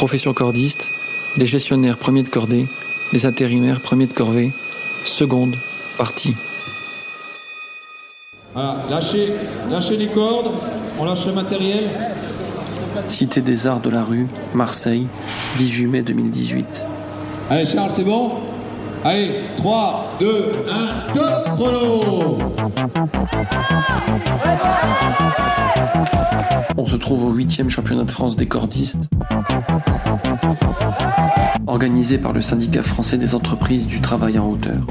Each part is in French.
Profession cordiste, les gestionnaires premiers de cordée, les intérimaires premiers de corvée, seconde partie. Voilà, lâchez, lâchez les cordes, on lâche le matériel. Cité des Arts de la Rue, Marseille, 18 mai 2018. Allez Charles, c'est bon? Allez, 3, 2, 1, top chrono On se trouve au 8e championnat de France des cordistes, organisé par le syndicat français des entreprises du travail en hauteur.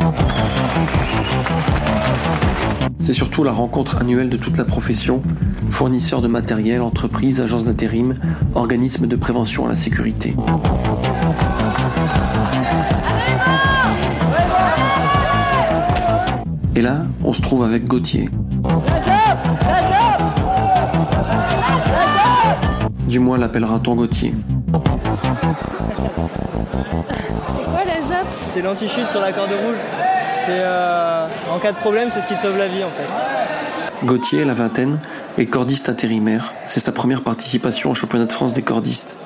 C'est surtout la rencontre annuelle de toute la profession, fournisseurs de matériel, entreprises, agences d'intérim, organismes de prévention à la sécurité. Et là, on se trouve avec Gauthier. Du moins l'appellera-t-on Gauthier. C'est quoi la ZAP C'est l'anti-chute sur la corde rouge. C'est euh, en cas de problème, c'est ce qui te sauve la vie en fait. Gauthier, la vingtaine, est cordiste intérimaire. C'est sa première participation au championnat de France des cordistes.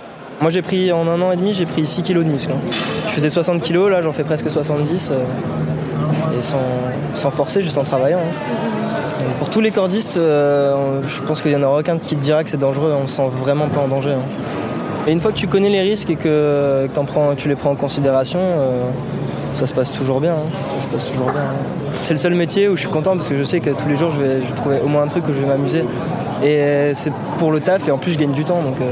Moi j'ai pris en un an et demi, j'ai pris 6 kilos de muscle. hein. Je faisais 60 kilos, là j'en fais presque 70. Et sans, sans forcer, juste en travaillant. hein. Donc, pour tous les cordistes, euh, je pense qu'il y en aura aucun qui te dira que c'est dangereux, on se sent vraiment pas en danger. hein. Et une fois que tu connais les risques et que prends, tu les prends en considération, euh, ça se passe toujours bien. hein. Ça se passe toujours bien. C'est le seul métier où je suis content parce que je sais que tous les jours je vais, je vais trouver au moins un truc où je vais m'amuser. Et c'est pour le taf et en plus je gagne du temps donc euh,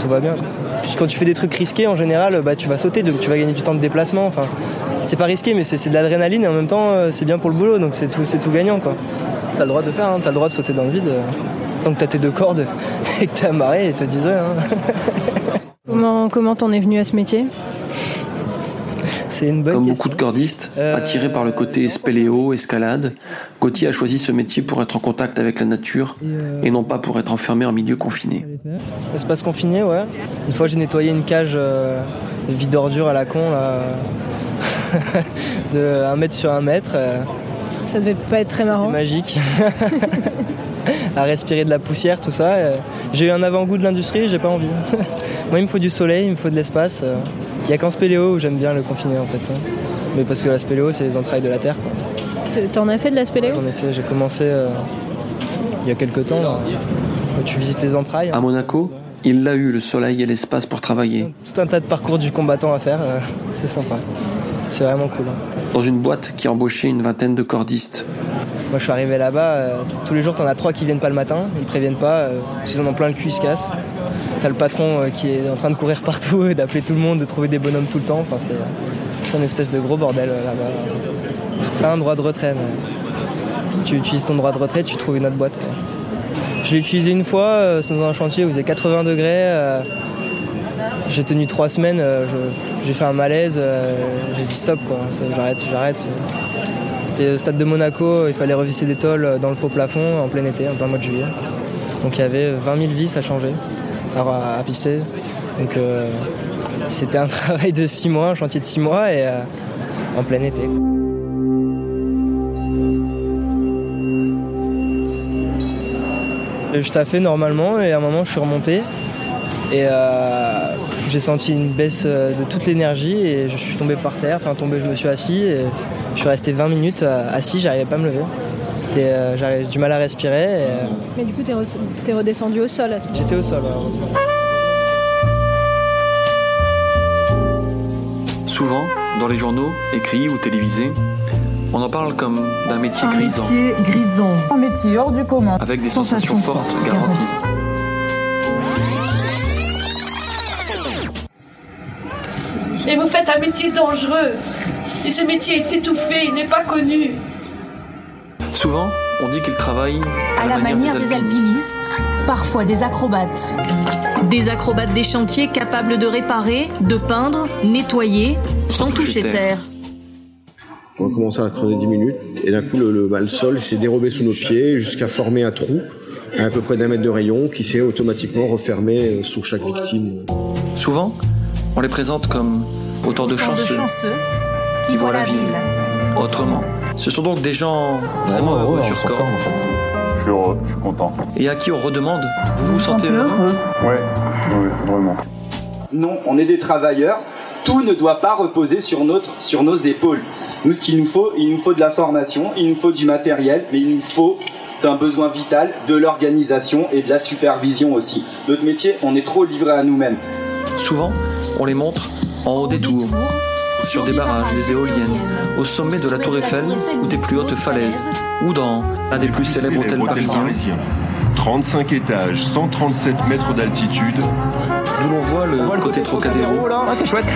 tout va bien. Puis quand tu fais des trucs risqués en général, bah, tu vas sauter, donc tu vas gagner du temps de déplacement. Enfin, c'est pas risqué mais c'est, c'est de l'adrénaline et en même temps euh, c'est bien pour le boulot donc c'est tout, c'est tout gagnant quoi. T'as le droit de faire, hein, t'as le droit de sauter dans le vide. euh, tant que t'as tes deux cordes et que t'es amarré, ils te disent ouais, hein. Comment comment t'en es venu à ce métier? C'est une bonne Comme question. beaucoup de cordistes, attiré par le côté spéléo, escalade, Gauthier a choisi ce métier pour être en contact avec la nature et non pas pour être enfermé en milieu confiné. Espace confiné, ouais. Une fois, j'ai nettoyé une cage euh, de vide d'ordures à la con, là, de 1 mètre sur 1 mètre. euh, Ça devait pas être très marrant. magique. à respirer de la poussière, tout ça. euh, J'ai eu un avant-goût de l'industrie, j'ai pas envie. Moi, il me faut du soleil, il me faut de l'espace. euh. Il y a qu'en spéléo où j'aime bien le confiné, en fait. Hein. Mais parce que la spéléo, c'est les entrailles de la Terre. T'en as fait de la spéléo? En effet, j'ai commencé euh, il y a quelques temps. là. Tu visites les entrailles. À Monaco, il l'a eu le soleil et l'espace pour travailler. Tout un tas de parcours du combattant à faire. euh, C'est sympa. C'est vraiment cool. hein. Dans une boîte qui embauchait une vingtaine de cordistes. Moi, je suis arrivé là-bas. euh, tous les jours, t'en as trois qui viennent pas le matin. Ils préviennent pas. Euh, S'ils en ont plein le cul, ils se cassent. T'as le patron euh, qui est en train de courir partout, et d'appeler tout le monde, de trouver des bonhommes tout le temps. Enfin, c'est, c'est un espèce de gros bordel euh, là-bas. T'as un droit de retrait. Tu utilises ton droit de retrait, tu trouves une autre boîte. quoi. Je l'ai utilisé une fois, euh, c'est dans un chantier où il faisait 80 degrés. euh, j'ai tenu trois semaines, j'ai fait un malaise, j'ai dit stop, quoi. J'arrête, j'arrête. C'était au stade de Monaco, il fallait revisser des tôles dans le faux plafond en plein été, en plein mois de juillet. Donc il y avait 20 000 vis à changer, à, à euh, c'était un travail de 6 mois, un chantier de 6 mois et euh, en plein été. Je taffais normalement et à un moment je suis remonté et euh, j'ai senti une baisse euh, de toute l'énergie et je suis tombé par terre, enfin tombé, je me suis assis et je suis resté 20 minutes assis, j'arrivais pas à me lever. C'était, euh, j'avais du mal à respirer. et, Mais du coup, t'es, re- t'es redescendu au sol à ce moment j'étais au sol, heureusement. Souvent, dans les journaux, écrits ou télévisés, on en parle comme d'un métier Un grisant, métier grisant, un métier hors du commun, avec des sensations fortes garanties. Et vous faites un métier dangereux. Et ce métier est étouffé, il n'est pas connu. Souvent, on dit qu'ils travaillent À la manière des alpinistes, parfois des acrobates. Des acrobates des chantiers capables de réparer, de peindre, nettoyer, sans toucher terre. On a commencé à creuser 10 minutes et d'un coup le, le, bah, le sol s'est dérobé sous nos pieds jusqu'à former un trou à à peu près d'un mètre de rayon qui s'est automatiquement refermé euh, sur chaque victime. Souvent, on les présente comme autant de Autant de chanceux chanceux qui voient la ville. Autrement. Ce sont donc des gens vraiment heureux sur corps Je suis heureux, je suis content. et à qui on redemande Vous vous sentez heureux Ouais, oui, vraiment. Non, on est des travailleurs. Tout ne doit pas reposer sur, notre, sur nos épaules. Nous, ce qu'il nous faut, il nous faut de la formation, il nous faut du matériel, mais il nous faut c'est un besoin vital de l'organisation et de la supervision aussi. Notre métier, on est trop livré à nous-mêmes. Souvent, on les montre en haut des tours, sur des barrages, des éoliennes, au sommet de la Tour Eiffel ou des plus hautes falaises, ou dans un des plus célèbres hôtels parisiens, 35 étages, 137 mètres d'altitude. d'où l'on voit le côté Trocadéro. c'est chouette.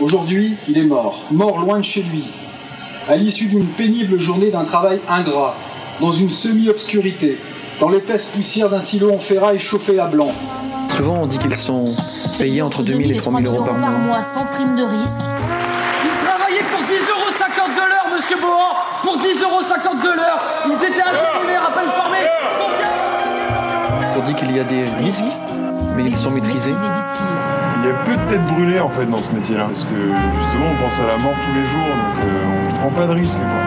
Aujourd'hui, il est mort, mort loin de chez lui, à l'issue d'une pénible journée d'un travail ingrat, dans une semi-obscurité, dans l'épaisse poussière d'un silo en ferraille chauffé à blanc. Souvent, on dit qu'ils sont payés entre 2000 et 3000 euros par mois. sans prime de risque. Bohan Pour 10,50€ de l'heure Ils étaient intérimaires à peine formés On dit qu'il y a des risques, mais ils sont maîtrisés. Il y a peu de têtes brûlées en fait dans ce métier-là. Parce que justement, on pense à la mort tous les jours, donc euh, on ne prend pas de risque. Quoi.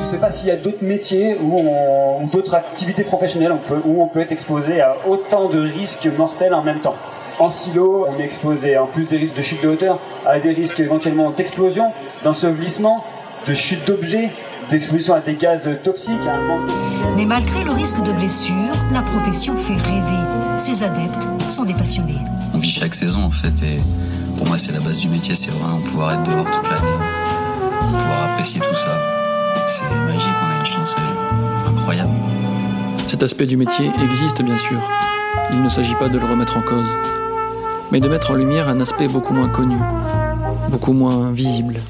Je ne sais pas s'il y a d'autres métiers où on, ou d'autres activités professionnelles on peut- où on peut être exposé à autant de risques mortels en même temps. En silo, on est exposé, en plus des risques de chute de hauteur, à des risques éventuellement d'explosion, d'ensevelissement, de chute d'objets, d'exposition à des gaz toxiques, à un manque d'oxygène. Mais malgré le risque de blessure, la profession fait rêver. Ses adeptes sont des passionnés. On vit chaque saison en fait et pour moi c'est la base du métier, c'est vraiment pouvoir être dehors toute l'année, pouvoir apprécier tout ça. C'est magique, on a une chance euh, incroyable. Cet aspect du métier existe bien sûr. Il ne s'agit pas de le remettre en cause, mais de mettre en lumière un aspect beaucoup moins connu, beaucoup moins visible.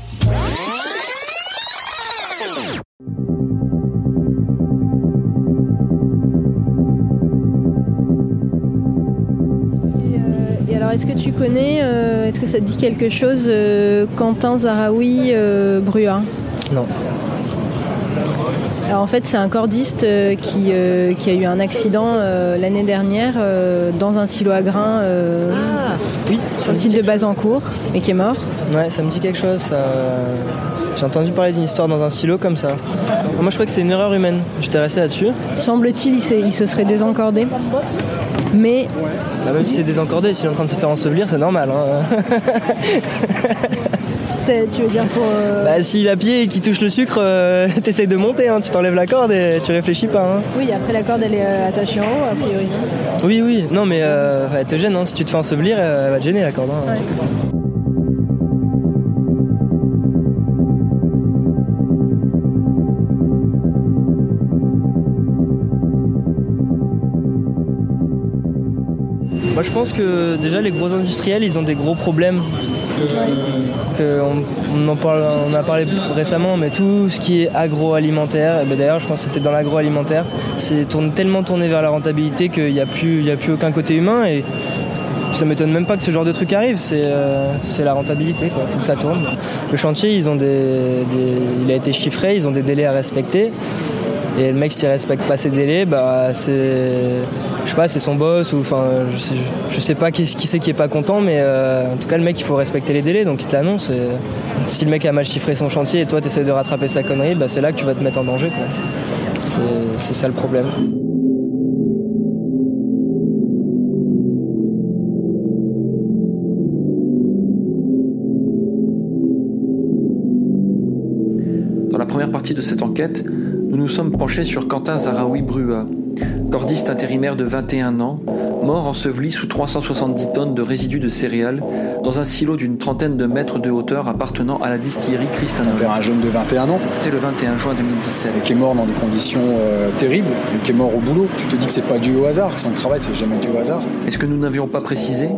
Et alors, est-ce que tu connais, euh, est-ce que ça te dit quelque chose, euh, Quentin Zaraoui euh, Bruat? Non. Alors en fait, c'est un cordiste euh, qui, euh, qui a eu un accident euh, l'année dernière euh, dans un silo à grains euh, oui, sur le site de Bazancourt et qui est mort. Ouais, ça me dit quelque chose. ça. J'ai entendu parler d'une histoire dans un silo comme ça. Moi, je crois que c'était une erreur humaine. J'étais resté là-dessus. Semble-t-il, il se serait désencordé. Mais Bah, même si c'est désencordé, s'il est en train de se faire ensevelir, c'est normal. hein. tu veux dire pour. euh, bah, s'il a pied et qu'il touche le sucre, euh, t'essayes de monter. hein. Tu t'enlèves la corde et tu réfléchis pas. hein. Oui, après la corde, elle est euh, attachée en haut, a priori. Oui, oui. Non, mais elle te gêne. hein. Si tu te fais ensevelir, elle va te gêner la corde. hein. Moi je pense que déjà les gros industriels ils ont des gros problèmes. Que on, en a parlé récemment, mais tout ce qui est agroalimentaire, et ben d'ailleurs je pense que c'était dans l'agroalimentaire, c'est tellement tourné vers la rentabilité qu'il n'y a, plus- il aucun côté humain et ça m'étonne même pas que ce genre de truc arrive, c'est euh, la rentabilité, quoi. faut que ça tourne. Le chantier, ils ont il a été chiffré, ils ont des délais à respecter. Et le mec, s'il respecte pas ses délais, bah c'est. Je sais pas, c'est son boss ou enfin. Je sais, pas qui, c'est qui est pas content, mais euh, en tout cas, le mec, il faut respecter les délais, donc il te l'annonce. et Si le mec a mal chiffré son chantier et toi, tu essaies de rattraper sa connerie, bah c'est là que tu vas te mettre en danger. C'est ça le problème. première partie de cette enquête, nous nous sommes penchés sur Quentin Zaraoui Brua, cordiste intérimaire de 21 ans, mort enseveli sous 370 tonnes de résidus de céréales dans un silo d'une trentaine de mètres de hauteur appartenant à la distillerie Cristanol. un jeune de 21 ans. C'était le 21 juin 2017. Et qui est mort dans des conditions euh, terribles, et qui est mort au boulot. Tu te dis que c'est pas dû au hasard, que son travail c'est jamais dû au hasard. Et ce que nous n'avions pas précisé,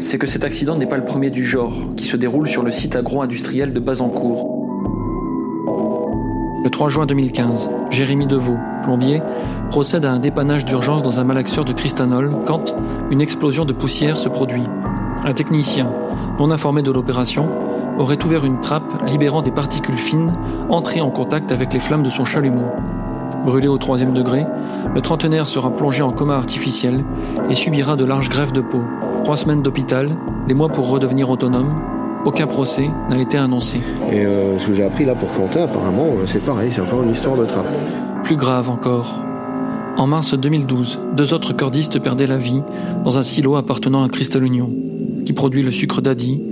c'est que cet accident n'est pas le premier du genre, qui se déroule sur le site agro-industriel de Bazancourt. Le 3 juin 2015, Jérémy Deveau, plombier, procède à un dépannage d'urgence dans un malaxeur de Cristanol quand une explosion de poussière se produit. Un technicien, non informé de l'opération, aurait ouvert une trappe libérant des particules fines entrées en contact avec les flammes de son chalumeau. Brûlé au troisième degré, le trentenaire sera plongé en coma artificiel et subira de larges grèves de peau. Trois semaines d'hôpital, des mois pour redevenir autonome, aucun procès n'a été annoncé. Et euh, ce que j'ai appris là pour Quentin, apparemment, euh, c'est pareil, c'est encore une histoire de trappe. Plus grave encore. En mars 2012, deux autres cordistes perdaient la vie dans un silo appartenant à Crystal Union, qui produit le sucre d'Adi,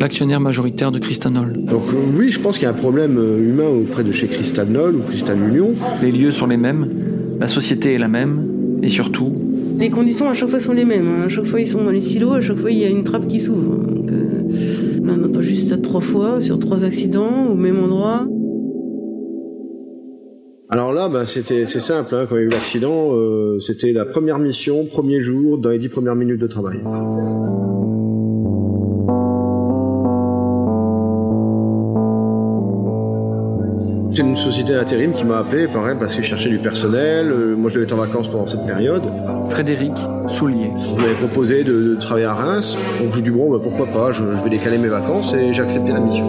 l'actionnaire majoritaire de Cristanol. Donc euh, oui, je pense qu'il y a un problème humain auprès de chez Cristanol ou Crystal Union. Les lieux sont les mêmes, la société est la même, et surtout... Les conditions à chaque fois sont les mêmes. À chaque fois ils sont dans les silos, à chaque fois il y a une trappe qui s'ouvre. On entend juste ça trois fois sur trois accidents au même endroit. Alors là, bah, c'était c'est simple. Hein, quand il y a eu l'accident, euh, c'était la première mission, premier jour, dans les dix premières minutes de travail. C'est une société d'intérim qui m'a appelé, pareil, parce qu'il cherchait du personnel. Euh, moi, je devais être en vacances pendant cette période. Frédéric Soulier. Il m'avait proposé de, travailler à Reims. Donc, j'ai dit, bon, bah, pourquoi pas, je, je vais décaler mes vacances et j'ai accepté la mission.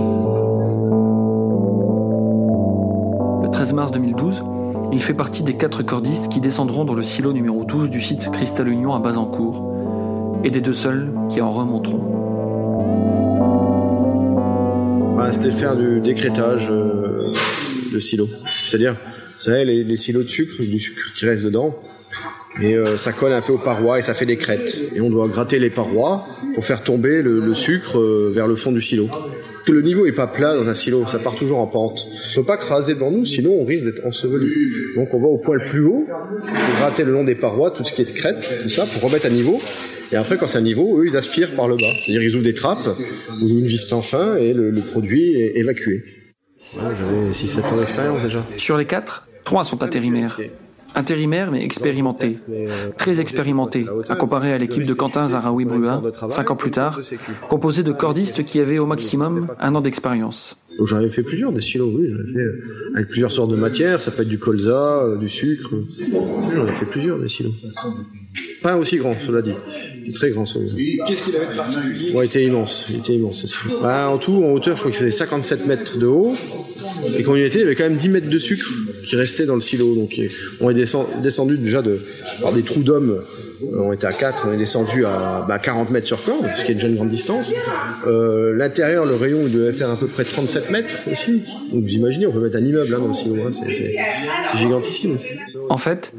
Le 13 mars 2012, il fait partie des quatre cordistes qui descendront dans le silo numéro 12 du site Cristal Union à Bazancourt, et des deux seuls qui en remonteront. Bah, C'était faire du décrétage. Euh, de silos. C'est-à-dire, vous savez, les, silos de sucre, du sucre qui reste dedans, et euh, ça colle un peu aux parois et ça fait des crêtes. Et on doit gratter les parois pour faire tomber le, sucre euh, vers le fond du silo. Le niveau est pas plat dans un silo, ça part toujours en pente. On peut pas craser devant nous, sinon on risque d'être enseveli. Donc on va au poil plus haut gratter le long des parois tout ce qui est crête, tout ça, pour remettre à niveau. Et après, quand c'est à niveau, eux, ils aspirent par le bas. C'est-à-dire, ils ouvrent des trappes, ouvrent une vis sans fin et le produit est évacué. J'avais 6-7 ans d'expérience déjà. Sur les quatre, trois sont intérimaires. Intérimaires mais expérimentés. Très expérimentés, à comparer à l'équipe de Quentin Zaraoui Brua, cinq ans plus tard, composée de cordistes qui avaient au maximum un an d'expérience. J'en avais fait plusieurs des silos, oui, j'en ai fait avec plusieurs sortes de matières, ça peut être du colza, euh, du sucre. J'en ai fait plusieurs des silos. Pas aussi grand, cela dit. Il très grand, celui Qu'est-ce qu'il avait de particulier ouais, Il était immense. Il était immense, bah, En tout, en hauteur, je crois qu'il faisait 57 mètres de haut. Et quand il était, il y avait quand même 10 mètres de sucre qui restait dans le silo. Donc, on est descendu déjà de, par des trous d'hommes. Euh, on était à 4, on est descendu à bah, 40 mètres sur corde, ce qui est déjà une grande distance. Euh, L'intérieur, le rayon, il devait faire à peu près 37 mètres aussi. Donc, vous imaginez, on peut mettre un immeuble là, dans le silo. Hein. C'est gigantissime. En fait,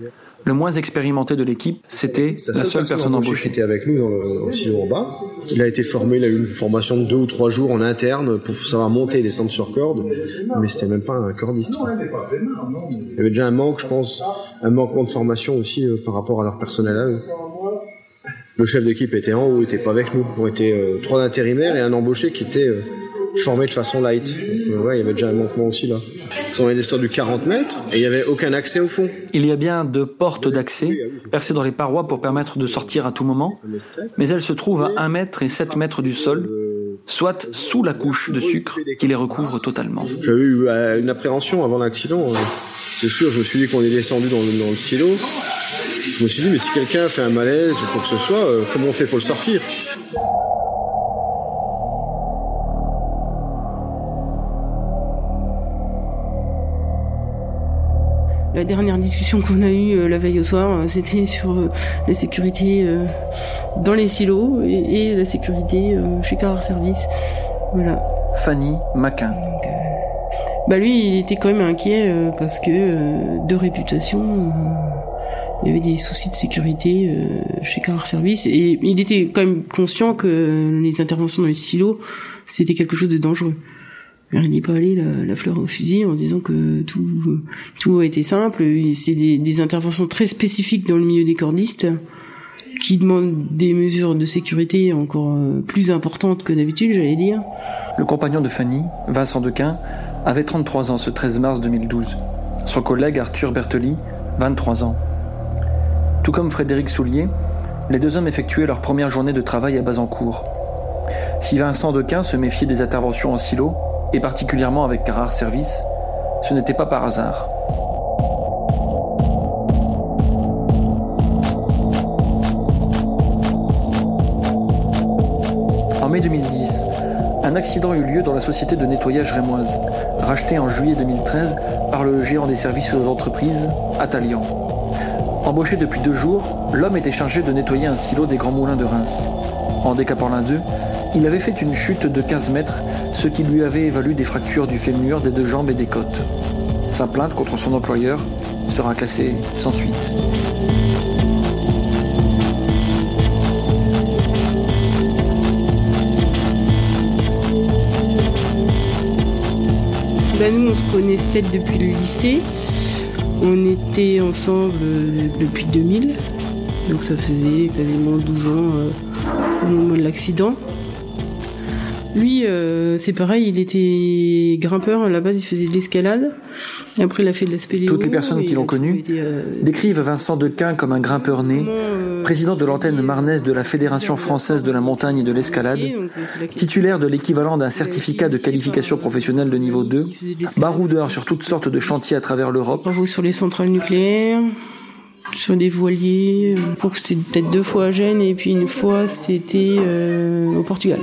le moins expérimenté de l'équipe, c'était la seule personne embauchée. qui était avec nous dans le, silo en bas. Il a été formé, il a eu une formation de deux ou trois jours en interne pour savoir monter et descendre sur corde, mais c'était même pas un cordiste. Il y avait déjà un manque, je pense, un manquement de formation aussi euh, par rapport à leur personnel à eux. Le chef d'équipe était en haut, il était pas avec nous. On était euh, trois intérimaires et un embauché qui était euh, formé de façon light. ouais, il y avait déjà un manquement aussi là. On est l'histoire du 40 mètres et il n'y avait aucun accès au fond. Il y a bien deux portes d'accès percées dans les parois pour permettre de sortir à tout moment, mais elles se trouvent à 1 mètre et 7 mètres du sol, soit sous la couche de sucre qui les recouvre totalement. J'avais eu euh, une appréhension avant l'accident. Hein. C'est sûr, je me suis dit qu'on est descendu dans le, dans le silo. Je me suis dit, mais si quelqu'un fait un malaise ou quoi que ce soit, euh, comment on fait pour le sortir? La dernière discussion qu'on a eue euh, la veille au soir, euh, c'était sur euh, la sécurité dans les silos et, la sécurité chez Car Service. Voilà. Fanny Maquin. bah lui, il était quand même inquiet parce que de réputation, il y avait des soucis de sécurité chez Car Service et il était quand même conscient que les interventions dans les silos, c'était quelque chose de dangereux. Il n'est pas allé la, la, fleur au fusil en disant que tout, tout a été simple. C'est des, des, interventions très spécifiques dans le milieu des cordistes qui demandent des mesures de sécurité encore euh, plus importantes que d'habitude, j'allais dire. Le compagnon de Fanny, Vincent Dequin, avait 33 ans ce 13 mars 2012. Son collègue Arthur Bertoli, 23 ans. Tout comme Frédéric Soulier, les deux hommes effectuaient leur première journée de travail à Bazancourt. Si Vincent Dequin se méfiait des interventions en silo, et particulièrement avec rare service, ce n'était pas par hasard. En mai 2010, un accident eut lieu dans la société de nettoyage rémoise, rachetée en juillet 2013 par le géant des services aux entreprises, Atalian. Embauché depuis deux jours, l'homme était chargé de nettoyer un silo des grands moulins de Reims. En décapant l'un d'eux, il avait fait une chute de 15 mètres ce qui lui avait évalu des fractures du fémur, des deux jambes et des côtes. Sa plainte contre son employeur sera classée sans suite. Ben nous, on se connaissait depuis le lycée. On était ensemble depuis 2000. Donc ça faisait quasiment 12 ans euh, au moment de l'accident. Lui, euh, c'est pareil, il était grimpeur. À la base, il faisait de l'escalade. Et après, il a fait de la spéléo. Toutes les personnes qui l'ont connu euh, décrivent Vincent Dequin comme un grimpeur né, euh, président de l'antenne marnaise de la Fédération française de la montagne et de l'escalade, titulaire de l'équivalent d'un certificat de qualification professionnelle de niveau 2, baroudeur sur toutes sortes de chantiers à travers l'Europe. Sur les centrales nucléaires, sur des voiliers. Pour que c'était peut-être deux fois à Gênes et puis une fois c'était au Portugal.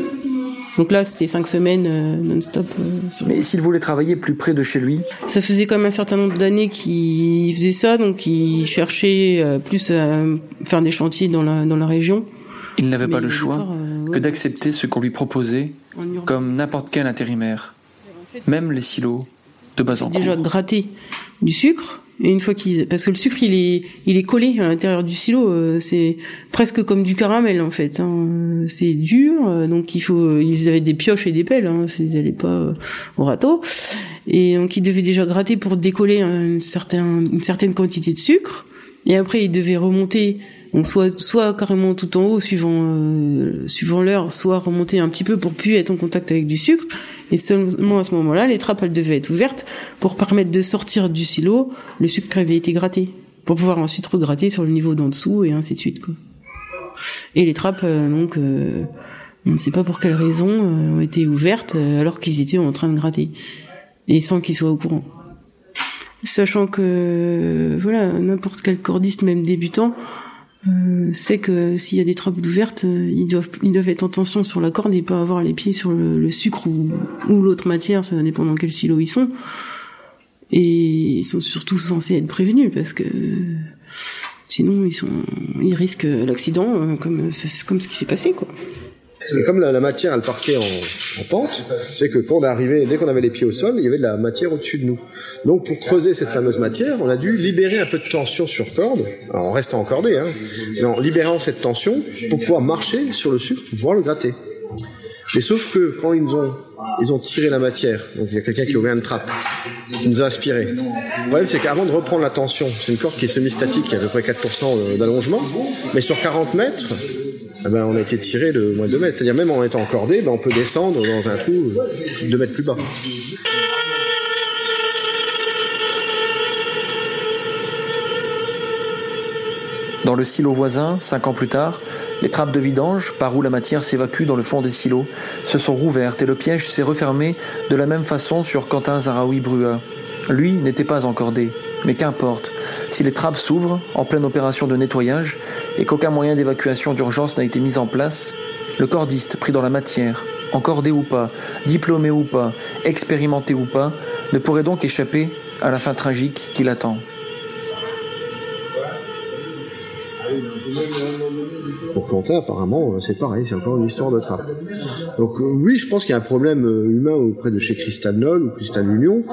Donc là, c'était cinq semaines euh, non-stop. Euh, Mais s'il voulait travailler plus près de chez lui Ça faisait quand même un certain nombre d'années qu'il faisait ça, donc il cherchait euh, plus à faire des chantiers dans la, dans la région. Il n'avait pas le choix que d'accepter ce qu'on lui proposait, comme n'importe quel intérimaire, même les silos de bas en Déjà gratter du sucre, et une fois qu'ils, parce que le sucre il est, il est collé à l'intérieur du silo, euh, c'est presque comme du caramel en fait. Hein. C'est dur, euh, donc il faut, ils avaient des pioches et des pelles, hein, ils n'allaient pas euh, au râteau, et donc ils devaient déjà gratter pour décoller une certaine, une certaine quantité de sucre, et après ils devaient remonter donc soit soit carrément tout en haut suivant euh, suivant l'heure, soit remonter un petit peu pour plus être en contact avec du sucre. Et seulement à ce moment-là, les trappes elles devaient être ouvertes pour permettre de sortir du silo le sucre qui avait été gratté, pour pouvoir ensuite regratter sur le niveau d'en dessous et ainsi de suite quoi. Et les trappes euh, donc euh, on ne sait pas pour quelle raison ont été ouvertes alors qu'ils étaient en train de gratter et sans qu'ils soient au courant. Sachant que voilà n'importe quel cordiste même débutant euh, c'est que s'il y a des trappes ouvertes, euh, ils doivent ils doivent être en tension sur la corde et pas avoir les pieds sur le, sucre ou, ou l'autre matière, ça dépend dans quel silo ils sont. Et ils sont surtout censés être prévenus parce que sinon ils sont ils risquent l'accident euh, comme comme ce qui s'est passé quoi. Et comme la, matière elle partait en, en pente, c'est que quand on arrivé, dès qu'on avait les pieds au sol, il y avait de la matière au-dessus de nous. Donc pour creuser cette fameuse matière, on a dû libérer un peu de tension sur corde, en restant encordé, hein, mais en libérant cette tension pour pouvoir marcher sur le sucre, pour pouvoir le gratter. Mais sauf que quand ils ont ils ont tiré la matière. Donc il y a quelqu'un qui a ouvert une trappe. Il nous a aspiré. Le problème, c'est qu'avant de reprendre la tension, c'est une corde qui est semi-statique, qui a à peu près 4% d'allongement, mais sur 40 mètres, ben, on a été tiré de moins de 2 mètres. C'est-à-dire même en étant encordé, ben, on peut descendre dans un trou 2 mètres plus bas. Dans le silo voisin, cinq ans plus tard, les trappes de vidange, par où la matière s'évacue dans le fond des silos, se sont rouvertes et le piège s'est refermé de la même façon sur Quentin Zaraoui Brua. Lui n'était pas encordé, mais qu'importe, si les trappes s'ouvrent en pleine opération de nettoyage et qu'aucun moyen d'évacuation d'urgence n'a été mis en place, le cordiste pris dans la matière, encordé ou pas, diplômé ou pas, expérimenté ou pas, ne pourrait donc échapper à la fin tragique qui l'attend. Pour Quentin, apparemment, c'est pareil, c'est encore une histoire de trappe. Donc euh, oui, je pense qu'il y a un problème euh, humain auprès de chez Crystal Nol ou Crystal Union.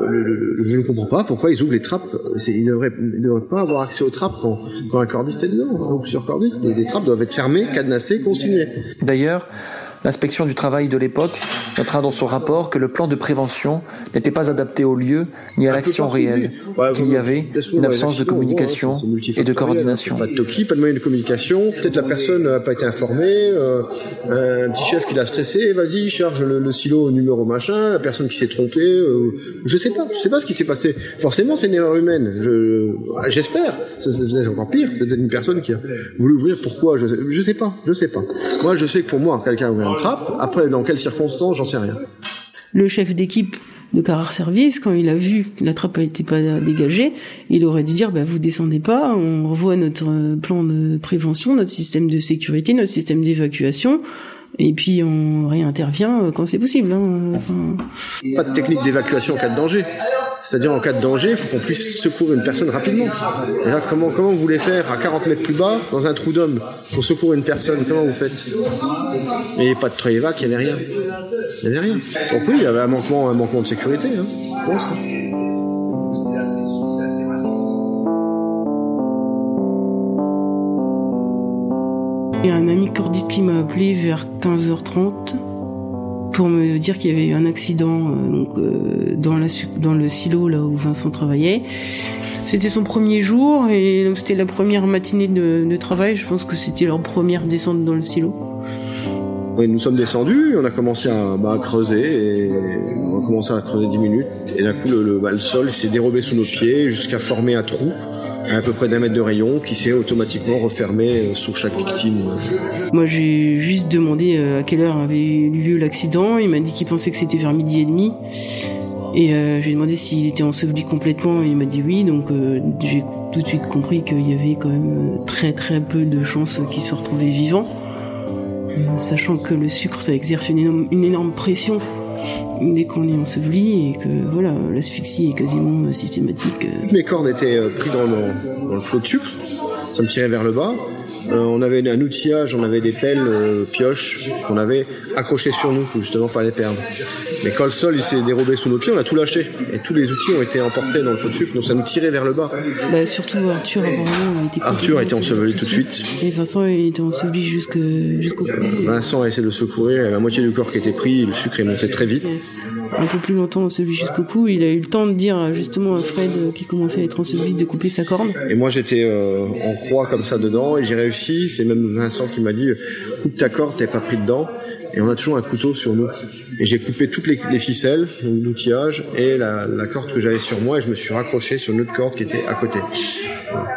Euh, je ne comprends pas pourquoi ils ouvrent les trappes. Ils ne devraient, devraient, pas avoir accès aux trappes quand, quand un cordiste est dedans. Ou sur cordiste, les, les trappes doivent être fermées, cadenassées, consignées. D'ailleurs, L'inspection du travail de l'époque notera dans son rapport que le plan de prévention n'était pas adapté au lieu ni à l'action réelle, qu'il y avait une absence de communication et de coordination. Pas de toki, pas de moyen de communication. Peut-être la personne n'a pas été informée, euh, un petit chef qui l'a stressé, vas-y, charge le, le, silo au numéro machin, la personne qui s'est trompée, euh, je sais pas, je sais pas ce qui s'est passé. Forcément, c'est une erreur humaine. Je, j'espère. C'est encore pire. C'est peut-être une personne qui a voulu ouvrir. Pourquoi je, je sais pas. Je sais pas. Moi, je sais que pour moi, quelqu'un a ouvert Après, dans quelles circonstances, j'en sais rien. Le chef d'équipe de Carrare Service, quand il a vu que la trappe n'était pas dégagée, il aurait dû dire bah, vous descendez pas, on revoit notre plan de prévention, notre système de sécurité, notre système d'évacuation, et puis on réintervient quand c'est possible. Hein. Pas de technique d'évacuation en cas de danger. C'est-à-dire en cas de danger, il faut qu'on puisse secourir une personne rapidement. Et là, comment, comment vous voulez faire à 40 mètres plus bas, dans un trou d'homme, pour secourir une personne? Comment vous faites? Et pas de trévac, il n'y avait rien. Il n'y avait rien. Donc oui, il y avait un manquement, un manquement de sécurité. Hein. Il y a un ami cordiste qui m'a appelé vers 15h30 pour me dire qu'il y avait eu un accident euh, euh, dans, la, dans le silo là où Vincent travaillait. C'était son premier jour et donc c'était la première matinée de, travail. Je pense que c'était leur première descente dans le silo. Nous sommes descendus, on a commencé à, bah, creuser on a commencé à creuser 10 minutes et d'un coup bah, le sol s'est dérobé sous nos pieds jusqu'à former un trou à, peu près d'un mètre de rayon qui s'est automatiquement refermé sur chaque victime. Moi j'ai juste demandé à quelle heure avait eu lieu l'accident, il m'a dit qu'il pensait que c'était vers midi et demi. Et euh, j'ai demandé s'il était enseveli complètement il m'a dit oui, donc euh, j'ai tout de suite compris qu'il y avait quand même très très peu de chances qu'il se retrouvait vivant. Sachant que le sucre ça exerce une énorme pression dès qu'on est enseveli et que voilà l'asphyxie est quasiment systématique. Mes cordes étaient pris dans le, dans le flot de sucre, ça me tirait vers le bas. Euh, on avait un outillage, on avait des pelles, euh, pioches qu'on avait accrochées sur nous pour justement pas les perdre. Mais quand le sol il s'est dérobé sous nos pieds, on a tout lâché et tous les outils ont été emportés dans le de sucre, donc ça nous tirait vers le bas. Bah, surtout Arthur, apparemment, était Arthur a été enseveli tout de suite. Et Vincent il était enseveli jusqu'au jusqu'au cou. Vincent a essayé de le secourir, il avait la moitié du corps qui était pris, le sucre est monté très vite un peu plus longtemps enseveli jusqu'au cou. Il a eu le temps de dire justement à Fred qui commençait à être enseveli de couper sa corne. Et moi j'étais euh, en croix comme ça dedans et j'ai réussi. C'est même Vincent qui m'a dit coupe ta corde, t'es pas pris dedans. Et on a toujours un couteau sur nous. Et j'ai coupé toutes les, les ficelles, l'outillage et la, la, corde que j'avais sur moi et je me suis raccroché sur une autre corde qui était à côté. Voilà.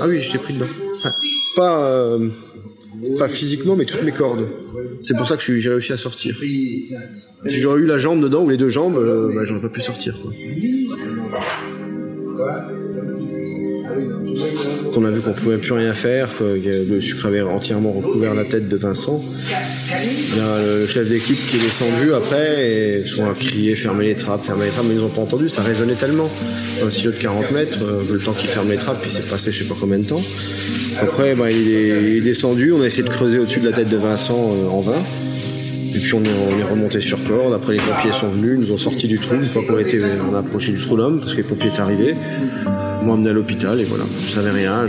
Ah oui, j'étais pris dedans. Enfin, pas... Euh, pas physiquement, mais toutes mes cordes. C'est pour ça que j'ai réussi à sortir. Si j'aurais eu la jambe dedans ou les deux jambes, euh, bah, j'aurais pas pu sortir. On a vu qu'on pouvait plus rien faire, le sucre avait entièrement recouvert la tête de Vincent. Il le chef d'équipe qui est descendu après et ils ont crié fermer les trappes, fermer les trappes, mais ils n'ont pas entendu, ça résonnait tellement. Un silo de 40 mètres, euh, le temps qu'il ferme les trappes, puis c'est passé je sais pas combien de temps. Après, bah, il, est, descendu, on a essayé de creuser au-dessus de la tête de Vincent euh, en vain. Et puis on est, on est, remonté sur corde. Après, les pompiers sont venus, nous ont sorti du trou. Une fois qu'on a approché du trou d'homme parce que les pompiers étaient arrivés. M'ont amené à l'hôpital et voilà. Je savais rien.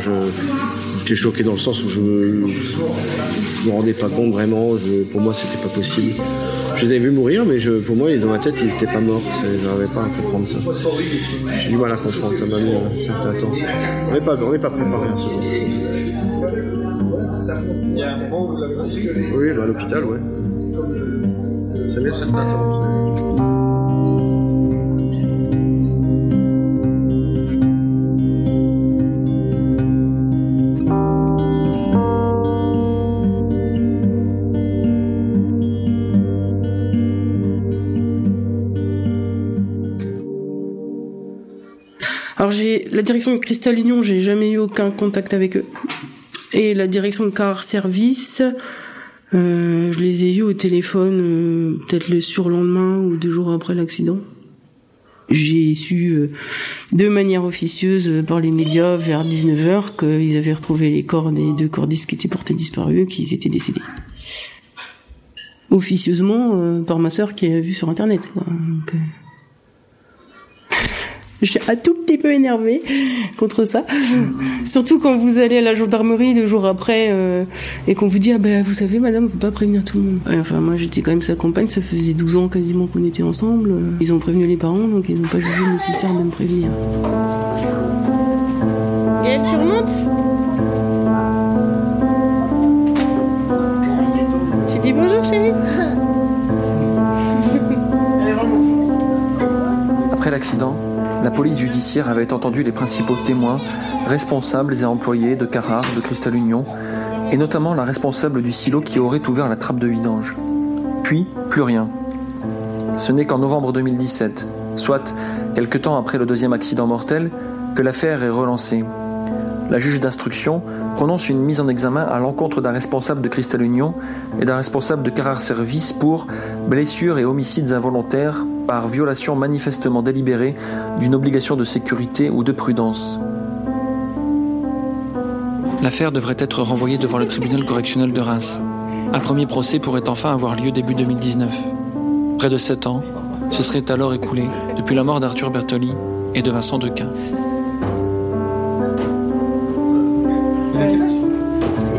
J'étais choqué dans le sens où je me, me rendais pas compte vraiment. Pour moi, c'était pas possible. Je les avais vus mourir, mais je, pour moi, dans ma tête, ils n'étaient pas morts. Je n'arrivais pas à comprendre ça. J'ai du mal à comprendre. Ça m'a mis un certain temps. On n'est pas, pas préparé à ce genre Il y Oui, bah, à l'hôpital, ouais. Ça mis un certain temps. Alors j'ai la direction de Cristal Union, j'ai jamais eu aucun contact avec eux. Et la direction de Car Service, euh, je les ai eus au téléphone euh, peut-être le surlendemain ou deux jours après l'accident. J'ai su euh, de manière officieuse par les médias vers 19h qu'ils avaient retrouvé les corps des deux cordistes qui étaient portés disparus, qu'ils étaient décédés. Officieusement par ma sœur qui a vu sur internet. Quoi. Donc, Je suis un tout petit peu énervée contre ça. Surtout quand vous allez à la gendarmerie deux jours après euh, et qu'on vous dit ah ben vous savez madame on peut pas prévenir tout le monde. Enfin moi j'étais quand même sa compagne, ça faisait 12 ans quasiment qu'on était ensemble. Ils ont prévenu les parents donc ils n'ont pas jugé nécessaire de me prévenir. Gaëlle tu remontes? Tu dis bonjour chérie Après l'accident, la police judiciaire avait entendu les principaux témoins, responsables et employés de Carrare, de Cristal Union, et notamment la responsable du silo qui aurait ouvert la trappe de vidange. Puis, plus rien. Ce n'est qu'en novembre 2017, soit quelque temps après le deuxième accident mortel, que l'affaire est relancée. La juge d'instruction prononce une mise en examen à l'encontre d'un responsable de Cristal Union et d'un responsable de Carrare Service pour blessures et homicides involontaires par violation manifestement délibérée d'une obligation de sécurité ou de prudence. L'affaire devrait être renvoyée devant le tribunal correctionnel de Reims. Un premier procès pourrait enfin avoir lieu début 2019. Près de sept ans se seraient alors écoulés depuis la mort d'Arthur Bertoli et de Vincent Dequin.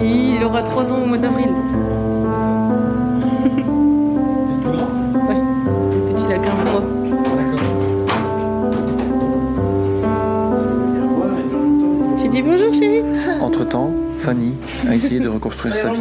Il aura 3 ans au mois d'avril. ouais. Petit, il a 15 mois. Tu dis bonjour, chérie Entre-temps, Fanny a essayé de reconstruire sa vie.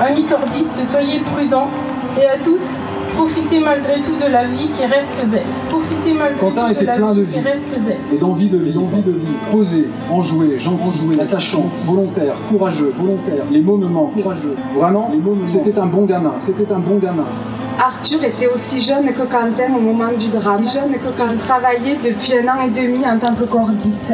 Amis cordistes, soyez prudents et à tous, profitez malgré tout de la vie qui reste belle. Profitez malgré Quentin tout de était la plein vie de qui vie. reste belle. Et d'envie de vie, d'envie de vie. Posé, enjoué, gentil, attachant, volontaire, courageux, volontaire. Les mots me manquent. Courageux. Vraiment, c'était un bon gamin. C'était un bon gamin. Arthur était aussi jeune que Quentin au moment du drame. Jeune que quand il travaillait depuis un an et demi en tant que cordiste.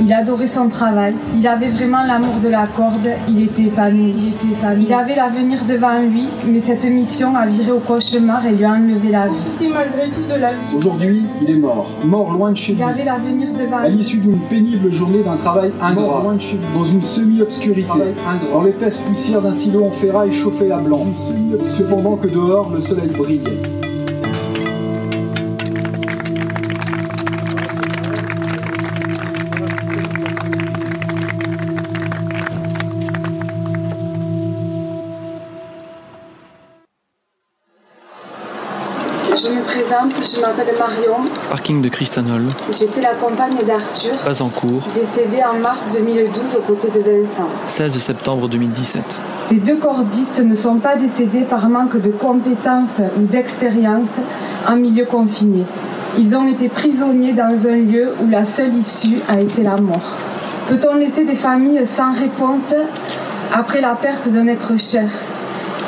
Il adorait son travail. Il avait vraiment l'amour de la corde. Il était épanoui. Il, était épanoui. Il avait l'avenir devant lui, mais cette mission a viré au cauchemar et lui a enlevé la vie. Profitez malgré tout de la vie. Aujourd'hui, il est mort. Mort loin de chez Il lui. avait l'avenir devant À lui. l'issue d'une pénible journée d'un travail ingrat, loin de chez lui. dans une semi-obscurité, dans l'épaisse poussière d'un silo en ferraille chauffé à blanc, cependant que dehors le soleil brille. Je me présente, je m'appelle Marion. Parking de Cristanol, J'étais la compagne d'Arthur, pas en cours, décédé en mars 2012 aux côtés de Vincent. 16 septembre 2017. Ces deux cordistes ne sont pas décédés par manque de compétences ou d'expérience en milieu confiné. Ils ont été prisonniers dans un lieu où la seule issue a été la mort. Peut-on laisser des familles sans réponse après la perte d'un être cher?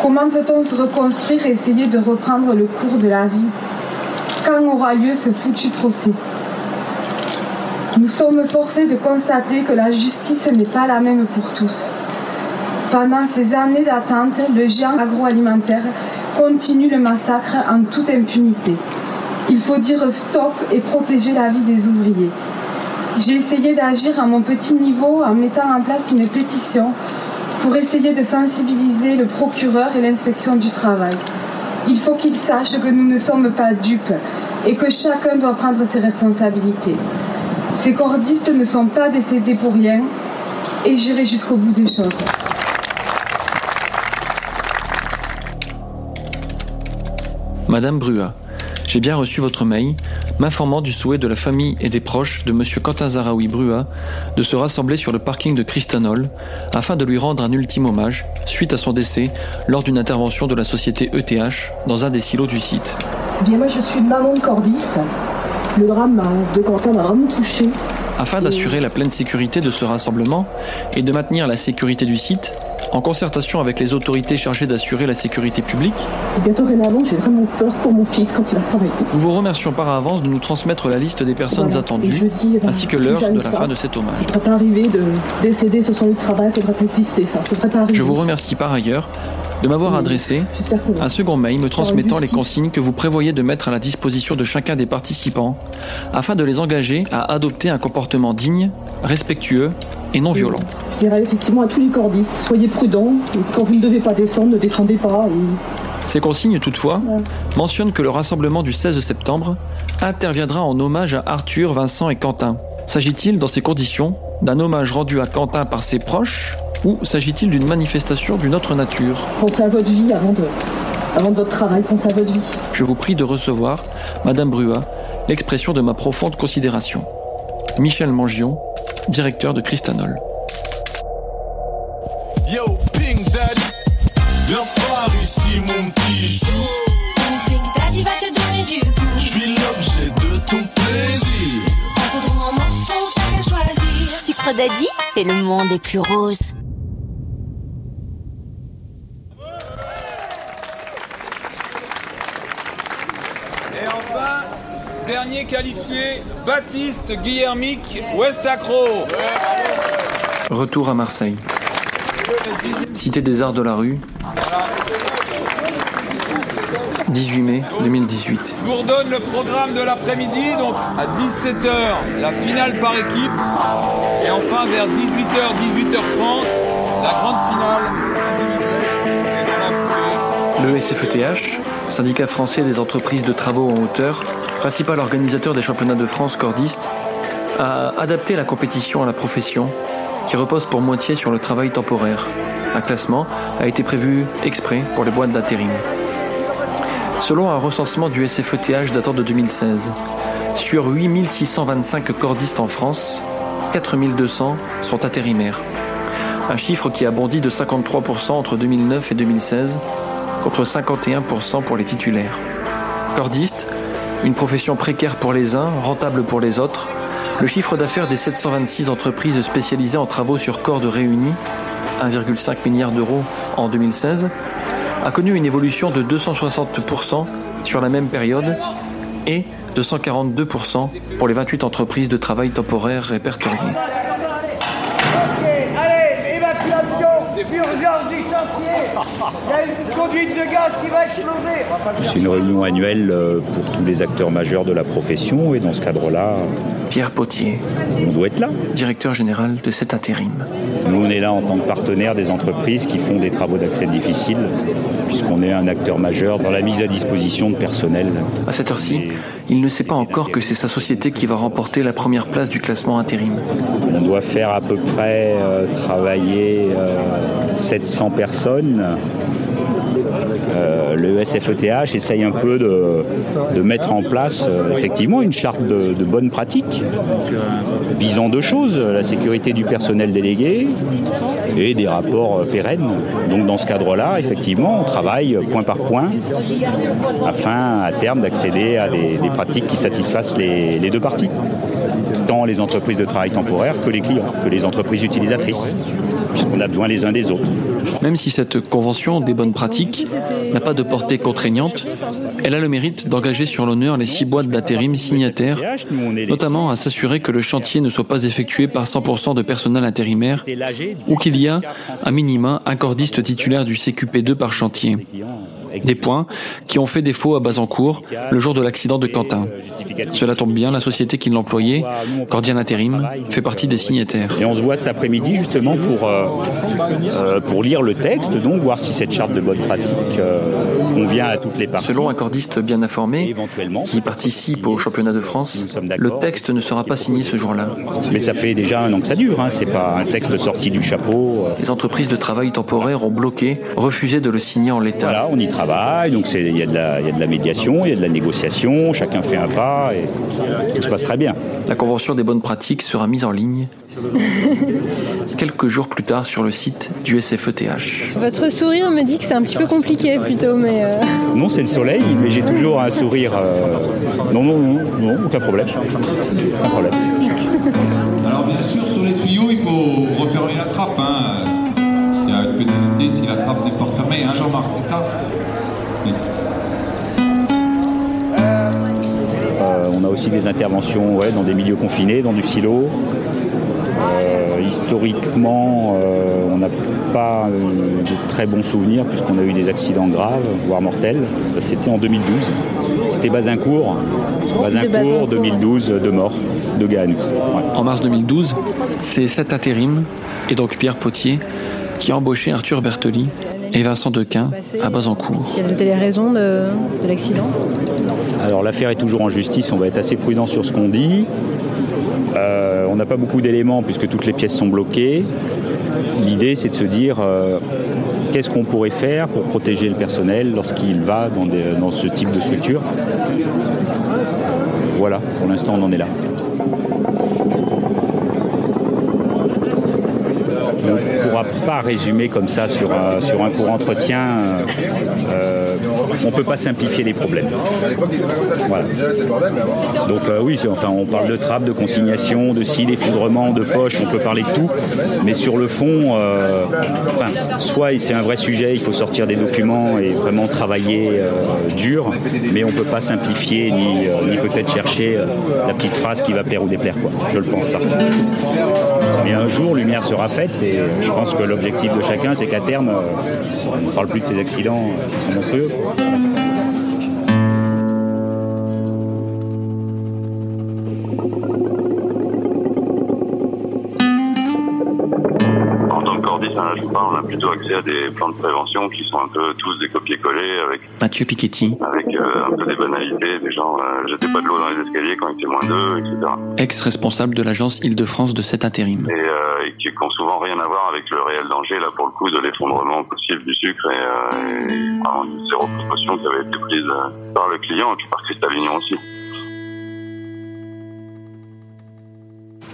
Comment peut-on se reconstruire et essayer de reprendre le cours de la vie Quand aura lieu ce foutu procès Nous sommes forcés de constater que la justice n'est pas la même pour tous. Pendant ces années d'attente, le géant agroalimentaire continue le massacre en toute impunité. Il faut dire stop et protéger la vie des ouvriers. J'ai essayé d'agir à mon petit niveau en mettant en place une pétition pour essayer de sensibiliser le procureur et l'inspection du travail. Il faut qu'ils sachent que nous ne sommes pas dupes et que chacun doit prendre ses responsabilités. Ces cordistes ne sont pas décédés pour rien et j'irai jusqu'au bout des choses. Madame Brua, j'ai bien reçu votre mail m'informant du souhait de la famille et des proches de Monsieur Quentin Zaraoui Brua de se rassembler sur le parking de Cristanol afin de lui rendre un ultime hommage suite à son décès lors d'une intervention de la société ETH dans un des silos du site. Eh Bien moi je suis maman de cordiste. Le drame de Quentin m'a vraiment touchée. Afin d'assurer la pleine sécurité de ce rassemblement et de maintenir la sécurité du site, en concertation avec les autorités chargées d'assurer la sécurité publique, Et dorénavant, j'ai vraiment peur pour mon fils quand il va travailler. nous vous remercions par avance de nous transmettre la liste des personnes Voilà. Attendues, je dis, eh ben, ainsi que l'heure de la ça, fin de cet hommage. Ça devrait pas arriver de décéder sur son lieu de travail, ça devrait pas exister, ça. Ça devrait pas arriver. Je vous remercie par ailleurs de m'avoir adressé un second mail me transmettant les consignes que vous prévoyez de mettre à la disposition de chacun des participants afin de les engager à adopter un comportement digne, respectueux et non violent. Je dirais effectivement à tous les cordistes, soyez prudents. Quand vous ne devez pas descendre, ne descendez pas. Et Ces consignes, toutefois, mentionnent que le rassemblement du 16 septembre interviendra en hommage à Arthur, Vincent et Quentin. S'agit-il, dans ces conditions, d'un hommage rendu à Quentin par ses proches ou s'agit-il d'une manifestation d'une autre nature pensez à votre vie avant de, avant de votre travail, pensez à votre vie. Je vous prie de recevoir, Madame Brua, l'expression de ma profonde considération. Michel Mangion, directeur de Cristanol. Yo, Pink Daddy, viens par ici, mon petit chou. Pink Daddy va te donner du goût. Je suis l'objet de ton plaisir. En morceaux, t'as qu'à choisir. Sucre Daddy et le monde est plus rose. Dernier qualifié, Baptiste Guillermic, West Accro. Retour à Marseille. Cité des Arts de la Rue. 18 mai 2018. Je vous redonne le programme de l'après-midi, donc à 17h, la finale par équipe. Et enfin, vers 18h, 18h30, la grande finale Le SFETH, syndicat français des entreprises de travaux en hauteur, principal organisateur des championnats de France cordistes, a adapté la compétition à la profession, qui repose pour moitié sur le travail temporaire. Un classement a été prévu exprès pour les boîtes d'intérim. Selon un recensement du SFETH datant de 2016, sur 8625 cordistes en France, 4200 sont intérimaires. Un chiffre qui a bondi de 53% entre 2009 et 2016, contre 51% pour les titulaires. Cordiste, une profession précaire pour les uns, rentable pour les autres, le chiffre d'affaires des 726 entreprises spécialisées en travaux sur cordes réunis, 1,5 milliard d'euros en 2016, a connu une évolution de 260% sur la même période et de 142% pour les 28 entreprises de travail temporaire répertoriées. Allez, évacuation, urgence du chantier. Il y a une conduite de gaz qui va exploser. C'est une réunion annuelle euh, pour tous les acteurs majeurs de la profession et dans ce cadre-là, Pierre Potier, on doit être là. directeur général de cet intérim. Nous, on est là en tant que partenaire des entreprises qui font des travaux d'accès difficiles, puisqu'on est un acteur majeur dans la mise à disposition de personnel. À cette heure-ci, il ne sait pas encore que c'est sa société qui va remporter la première place du classement intérim. On doit faire à peu près euh, travailler euh, 700 personnes. Euh, le SFETH essaye un peu de, mettre en place euh, effectivement une charte de, bonnes pratiques visant deux choses, la sécurité du personnel délégué et des rapports euh, pérennes. Donc dans ce cadre-là, effectivement, on travaille point par point afin à terme d'accéder à des, des pratiques qui satisfassent les, les deux parties, tant les entreprises de travail temporaire que les clients, que les entreprises utilisatrices, puisqu'on a besoin les uns des autres. Même si cette convention des bonnes pratiques n'a pas de portée contraignante, elle a le mérite d'engager sur l'honneur les six boîtes d'intérim signataires, notamment à s'assurer que le chantier ne soit pas effectué par 100% de personnel intérimaire ou qu'il y a, à minima, un cordiste titulaire du CQP2 par chantier. Des points qui ont fait défaut à Bazancourt le jour de l'accident de Quentin. Cela tombe bien, la société qui l'employait, Cordian Intérim, fait partie des signataires. Et on se voit cet après-midi justement pour, euh, euh, pour lire le texte, donc voir si cette charte de bonne pratique euh, convient à toutes les parties. Selon un cordiste bien informé, qui participe au championnat de France, le texte ne sera pas signé ce jour-là. Mais ça fait déjà un an que ça dure, hein, c'est pas un texte sorti du chapeau. Les entreprises de travail temporaire ont bloqué, refusé de le signer en l'état. Voilà, on y travaille, donc c'est- il y, a de la- il y a de la médiation, il y a de la négociation, chacun fait un pas et tout se passe très bien. La convention des bonnes pratiques sera mise en ligne quelques jours plus tard sur le site du SFETH. Votre sourire me dit que c'est un petit peu compliqué plutôt, mais. euh, Non, c'est le soleil, mais j'ai toujours un sourire. euh, Non, non, non, non, aucun problème. Aucun problème. Aussi des interventions ouais, dans des milieux confinés, dans du silo. Euh, historiquement, euh, on n'a pas euh, de très bons souvenirs puisqu'on a eu des accidents graves, voire mortels. C'était en 2012. C'était Bazincourt. Bazincourt, Bazincourt. 2012, deux morts, deux gars à nous. Ouais. En mars 2012, c'est cet intérim, et donc Pierre Potier, qui a embauché Arthur Bertoli et Vincent Dequin à Bazancourt. Quelles étaient les raisons de, de l'accident? Alors l'affaire est toujours en justice, on va être assez prudent sur ce qu'on dit. Euh, on n'a pas beaucoup d'éléments puisque toutes les pièces sont bloquées. L'idée c'est de se dire euh, qu'est-ce qu'on pourrait faire pour protéger le personnel lorsqu'il va dans, ce type de structure? Voilà, pour l'instant on en est là. On ne pas résumer comme ça sur un, sur un court entretien. euh, euh, on ne peut pas simplifier les problèmes. Donc euh, oui, enfin, on parle de trappe, de consignation, de scie, d'effondrement, de poche, on peut parler de tout. Mais sur le fond, enfin, soit c'est un vrai sujet, il faut sortir des documents et vraiment travailler dur, mais on ne peut pas simplifier ni, ni peut-être chercher la petite phrase qui va plaire ou déplaire. Quoi. Je le pense ça. Mais un jour, lumière sera faite et je pense que l'objectif de chacun, c'est qu'à terme, euh, on ne parle plus de ces accidents euh, monstrueux. On a plutôt accès à des plans de prévention qui sont un peu tous des copier-coller avec, Mathieu Piketty, avec euh, un peu des banalités, des gens euh, pas de l'eau dans les escaliers quand il était moins d'eux, etc. ex-responsable de l'agence Île-de-France de cet intérim. Et, euh, et qui n'ont souvent rien à voir avec le réel danger, là pour le coup, de l'effondrement possible du sucre et, euh, et vraiment une zéro précaution qui avait été prise euh, par le client et puis par Christelle Vignon aussi.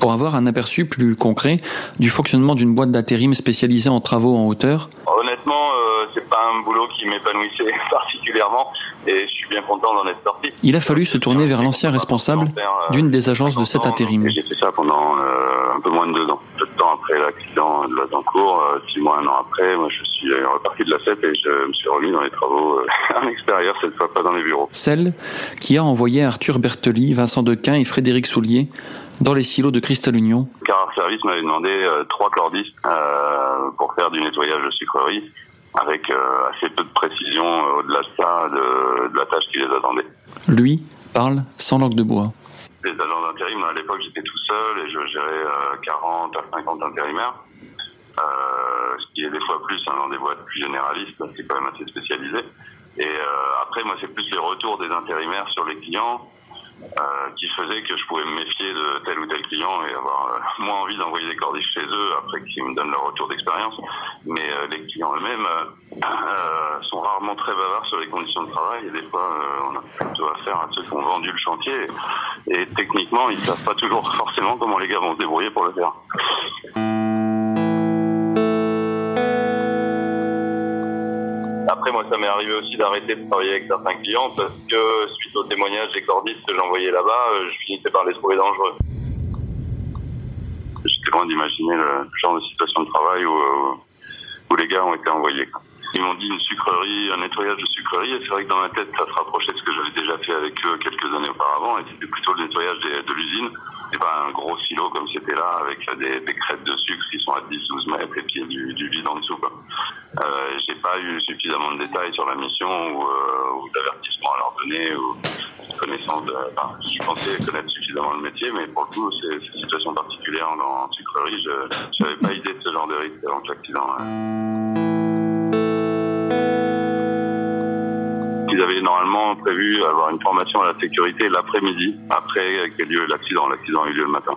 Pour avoir un aperçu plus concret du fonctionnement d'une boîte d'intérim spécialisée en travaux en hauteur, Honnêtement, euh, c'est pas un boulot qui m'épanouissait particulièrement et je suis bien content d'en être sorti. il a fallu se tourner vers l'ancien responsable d'une des agences de cet intérim. J'ai fait ça pendant euh, un peu moins de deux ans. Peu de temps après l'accident de Ladancourt, euh, six mois, un an après, moi je suis euh, reparti de la CEP et je me suis remis dans les travaux euh, en extérieur, cette fois pas dans les bureaux. Celle qui a envoyé Arthur Bertoli, Vincent Dequin et Frédéric Soulier dans les silos de Cristal Union Car Service m'avait demandé euh, trois cordistes euh, pour faire du nettoyage de sucrerie avec euh, assez peu de précision au-delà de ça de, de la tâche qui les attendait. Lui parle sans langue de bois. Les agents d'intérim, à l'époque, j'étais tout seul et je gérais euh, 40 à 50 intérimaires. Euh, ce qui est des fois plus hein, dans des boîtes plus généralistes, c'est quand même assez spécialisé. Et euh, après, moi, c'est plus les retours des intérimaires sur les clients euh, qui faisaient que je pouvais me méfier de tel ou tel client et avoir euh, moins envie d'envoyer des cordistes chez eux après qu'ils me donnent leur retour d'expérience. Mais euh, les clients eux-mêmes euh, sont rarement très bavards sur les conditions de travail et des fois, euh, on a plutôt affaire à ceux qui ont vendu le chantier et, et techniquement, ils savent pas toujours forcément comment les gars vont se débrouiller pour le faire. Après, moi, ça m'est arrivé aussi d'arrêter de travailler avec certains clients parce que, suite aux témoignages des cordistes que j'envoyais là-bas, euh, je finissais par les trouver dangereux. J'étais loin d'imaginer le genre de situation de travail où, euh, où les gars ont été envoyés. Ils m'ont dit une sucrerie, un nettoyage de sucrerie, et c'est vrai que dans ma tête, ça se rapprochait de ce que j'avais déjà fait avec eux quelques années auparavant, et c'était plutôt le nettoyage de l'usine. C'est pas un gros silo comme c'était là, avec des, crêtes de sucre qui sont à 10-12 mètres et puis du, du vide en dessous. Quoi. Euh, j'ai pas eu suffisamment de détails sur la mission ou, euh, ou d'avertissement à leur donner ou connaissance de, enfin, je pensais connaître suffisamment le métier, mais pour le coup, c'est une situation particulière dans en sucrerie. Je n'avais pas idée de ce genre de risque avant l'accident. Ils avaient normalement prévu avoir une formation à la sécurité l'après-midi, après qu'a lieu l'accident. L'accident a eu lieu le matin.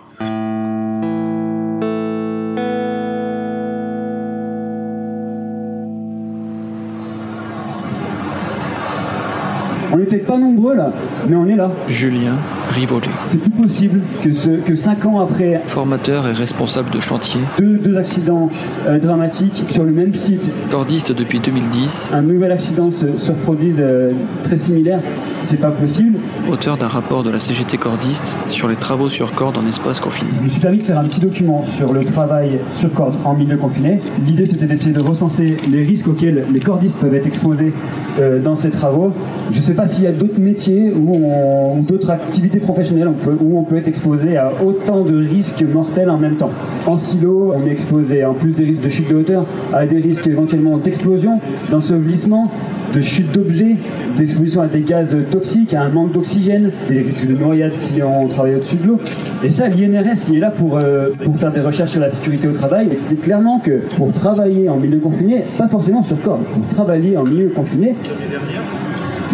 On n'était pas nombreux là, mais on est là. Julien Rivollet. C'est plus possible que, ce, que 5 ans après Formateur et responsable de chantier. deux, deux accidents euh, dramatiques sur le même site, Cordiste depuis 2010. un nouvel accident se, se reproduise euh, très similaire, c'est pas possible. Auteur d'un rapport de la CGT Cordiste sur les travaux sur corde en espace confiné. Je me suis permis de faire un petit document sur le travail sur corde en milieu confiné. L'idée c'était d'essayer de recenser les risques auxquels les cordistes peuvent être exposés euh, dans ces travaux. Je sais pas s'il y a d'autres métiers ou d'autres activités professionnelles où on peut être exposé à autant de risques mortels en même temps. En silo, on est exposé en plus des risques de chute de hauteur à des risques éventuellement d'explosion, d'ensevelissement, de chute d'objets, d'exposition à des gaz toxiques, à un manque d'oxygène, des risques de noyade si on travaille au-dessus de l'eau. Et ça, l'INRS, qui est là pour, euh, pour faire des recherches sur la sécurité au travail, explique clairement que pour travailler en milieu confiné, pas forcément sur corde, pour travailler en milieu confiné,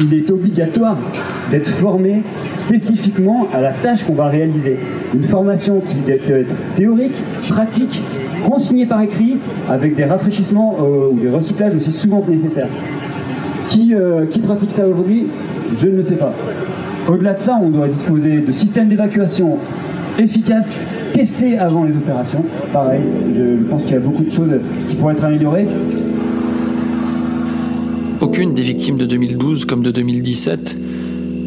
il est obligatoire d'être formé spécifiquement à la tâche qu'on va réaliser. Une formation qui doit être théorique, pratique, consignée par écrit, avec des rafraîchissements euh, ou des recyclages aussi souvent que nécessaire. Qui, euh, qui pratique ça aujourd'hui? Je ne le sais pas. Au-delà de ça, on doit disposer de systèmes d'évacuation efficaces, testés avant les opérations. Pareil, je, pense qu'il y a beaucoup de choses qui pourraient être améliorées. Aucune des victimes de 2012 comme de 2017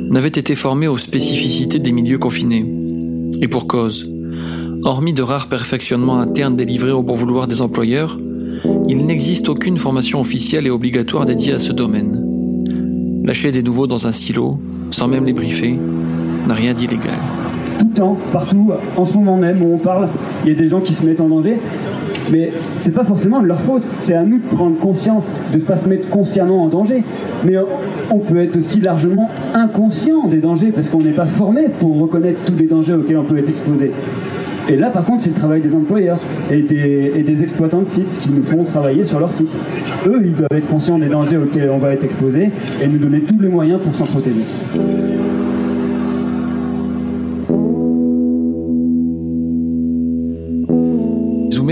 n'avait été formée aux spécificités des milieux confinés. Et pour cause. Hormis de rares perfectionnements internes délivrés au bon vouloir des employeurs, il n'existe aucune formation officielle et obligatoire dédiée à ce domaine. Lâcher des nouveaux dans un silo, sans même les briefer, n'a rien d'illégal. tout le temps, partout, en ce moment même où on parle, il y a des gens qui se mettent en danger. Mais c'est pas forcément de leur faute. C'est à nous de prendre conscience, de ne pas se mettre consciemment en danger. Mais euh, on peut être aussi largement inconscient des dangers parce qu'on n'est pas formé pour reconnaître tous les dangers auxquels on peut être exposé. Et là, par contre, c'est le travail des employeurs et des, et des exploitants de sites qui nous font travailler sur leur site. Eux, ils doivent être conscients des dangers auxquels on va être exposé et nous donner tous les moyens pour s'en protéger.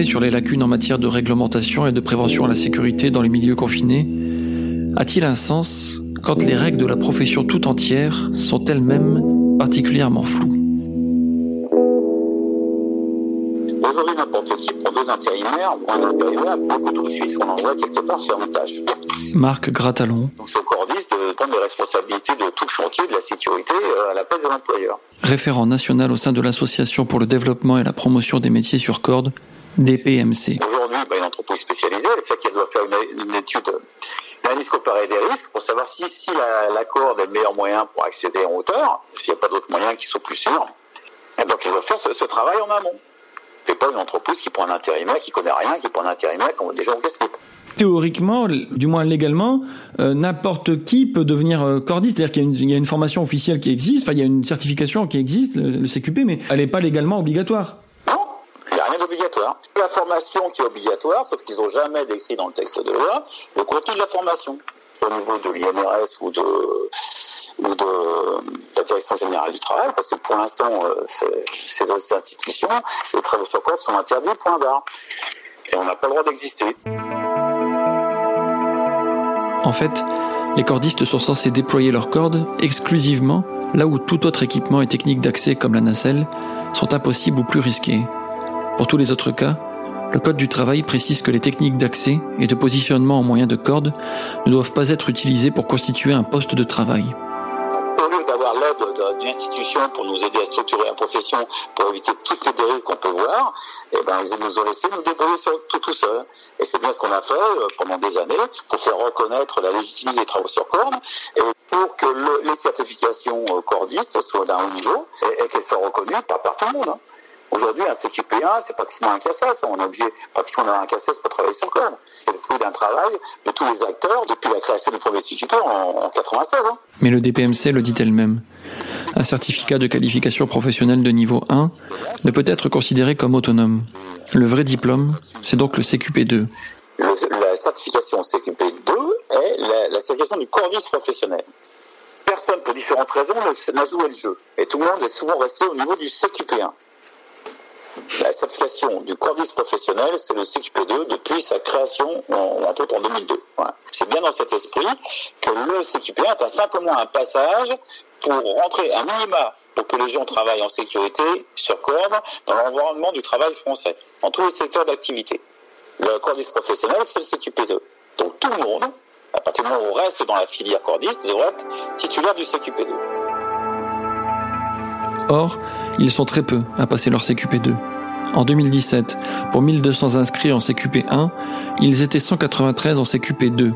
Sur les lacunes en matière de réglementation et de prévention à la sécurité dans les milieux confinés a-t-il un sens quand les règles de la profession tout entière sont elles-mêmes particulièrement floues? Aujourd'hui, n'importe qui prend deux intérimaires ou un intérimaire, beaucoup tout de suite, on envoie quelque part faire une tâche. Marc Gratalon, Donc c'est au cordiste de prendre les responsabilités de tout chantier de la sécurité euh, à la place de l'employeur. référent national au sein de l'Association pour le développement et la promotion des métiers sur corde, DPMC. Aujourd'hui, bah, une entreprise spécialisée, c'est ça qu'elle doit faire une, une étude, une analyse comparée des risques pour savoir si, si la, la corde est le meilleur moyen pour accéder en hauteur, s'il n'y a pas d'autres moyens qui sont plus sûrs. Et donc elle doit faire ce, ce travail en amont. C'est pas une entreprise qui prend un intérimaire, qui connaît rien, qui prend un intérimaire, qui déjà on casse-pipe. Théoriquement, du moins légalement, euh, n'importe qui peut devenir euh, cordiste. C'est-à-dire qu'il y, a une- il y a une formation officielle qui existe, enfin il y a une certification qui existe, le, le CQP, mais elle n'est pas légalement obligatoire. Il n'y a rien d'obligatoire. La formation qui est obligatoire, sauf qu'ils n'ont jamais décrit dans le texte de loi le contenu de la formation. Au niveau de l'INRS ou de, la Direction Générale du Travail, parce que pour l'instant, euh, ces autres institutions, les travaux sur corde sont interdits, point barre. Et on n'a pas le droit d'exister. En fait, les cordistes sont censés déployer leurs cordes exclusivement là où tout autre équipement et technique d'accès comme la nacelle sont impossibles ou plus risqués. Pour tous les autres cas, le Code du travail précise que les techniques d'accès et de positionnement en moyen de corde ne doivent pas être utilisées pour constituer un poste de travail. Au lieu d'avoir l'aide de- d'une institution pour nous aider à structurer la profession, pour éviter toutes les dérives qu'on peut voir, eh ben, ils nous ont laissé nous débrouiller tout, tout seul. Et c'est bien ce qu'on a fait euh, pendant des années pour faire reconnaître la légitimité des travaux sur corde et pour que le- les certifications euh, cordistes soient d'un haut niveau et, et qu'elles soient reconnues par, par tout le monde. hein. Aujourd'hui, un CQP1, c'est pratiquement un CACES. On est obligé pratiquement d'avoir un CACES pour travailler sur corde. C'est le fruit d'un travail de tous les acteurs depuis la création du premier CQP en, en 96. hein. Mais le DPMC le dit elle-même. Un certificat de qualification professionnelle de niveau 1 ne peut être considéré comme autonome. Le vrai diplôme, c'est donc le CQP2. Le- la certification CQP2 est la, la certification du cordiste professionnel. Personne, pour différentes raisons, n'a joué le jeu. Et tout le monde est souvent resté au niveau du CQP1. La certification du cordiste professionnel, c'est le CQP2 depuis sa création, en, en 2002. Voilà. C'est bien dans cet esprit que le CQP1 est simplement un passage pour rentrer un minima pour que les gens travaillent en sécurité sur corde dans l'environnement du travail français, dans tous les secteurs d'activité. Le cordiste professionnel, c'est le CQP2. Donc tout le monde, à partir du moment où on reste dans la filière cordiste, devrait être titulaire du CQP2. Or, ils sont très peu à passer leur CQP2. En 2017, pour 1200 inscrits en CQP1, ils étaient 193 en CQP2.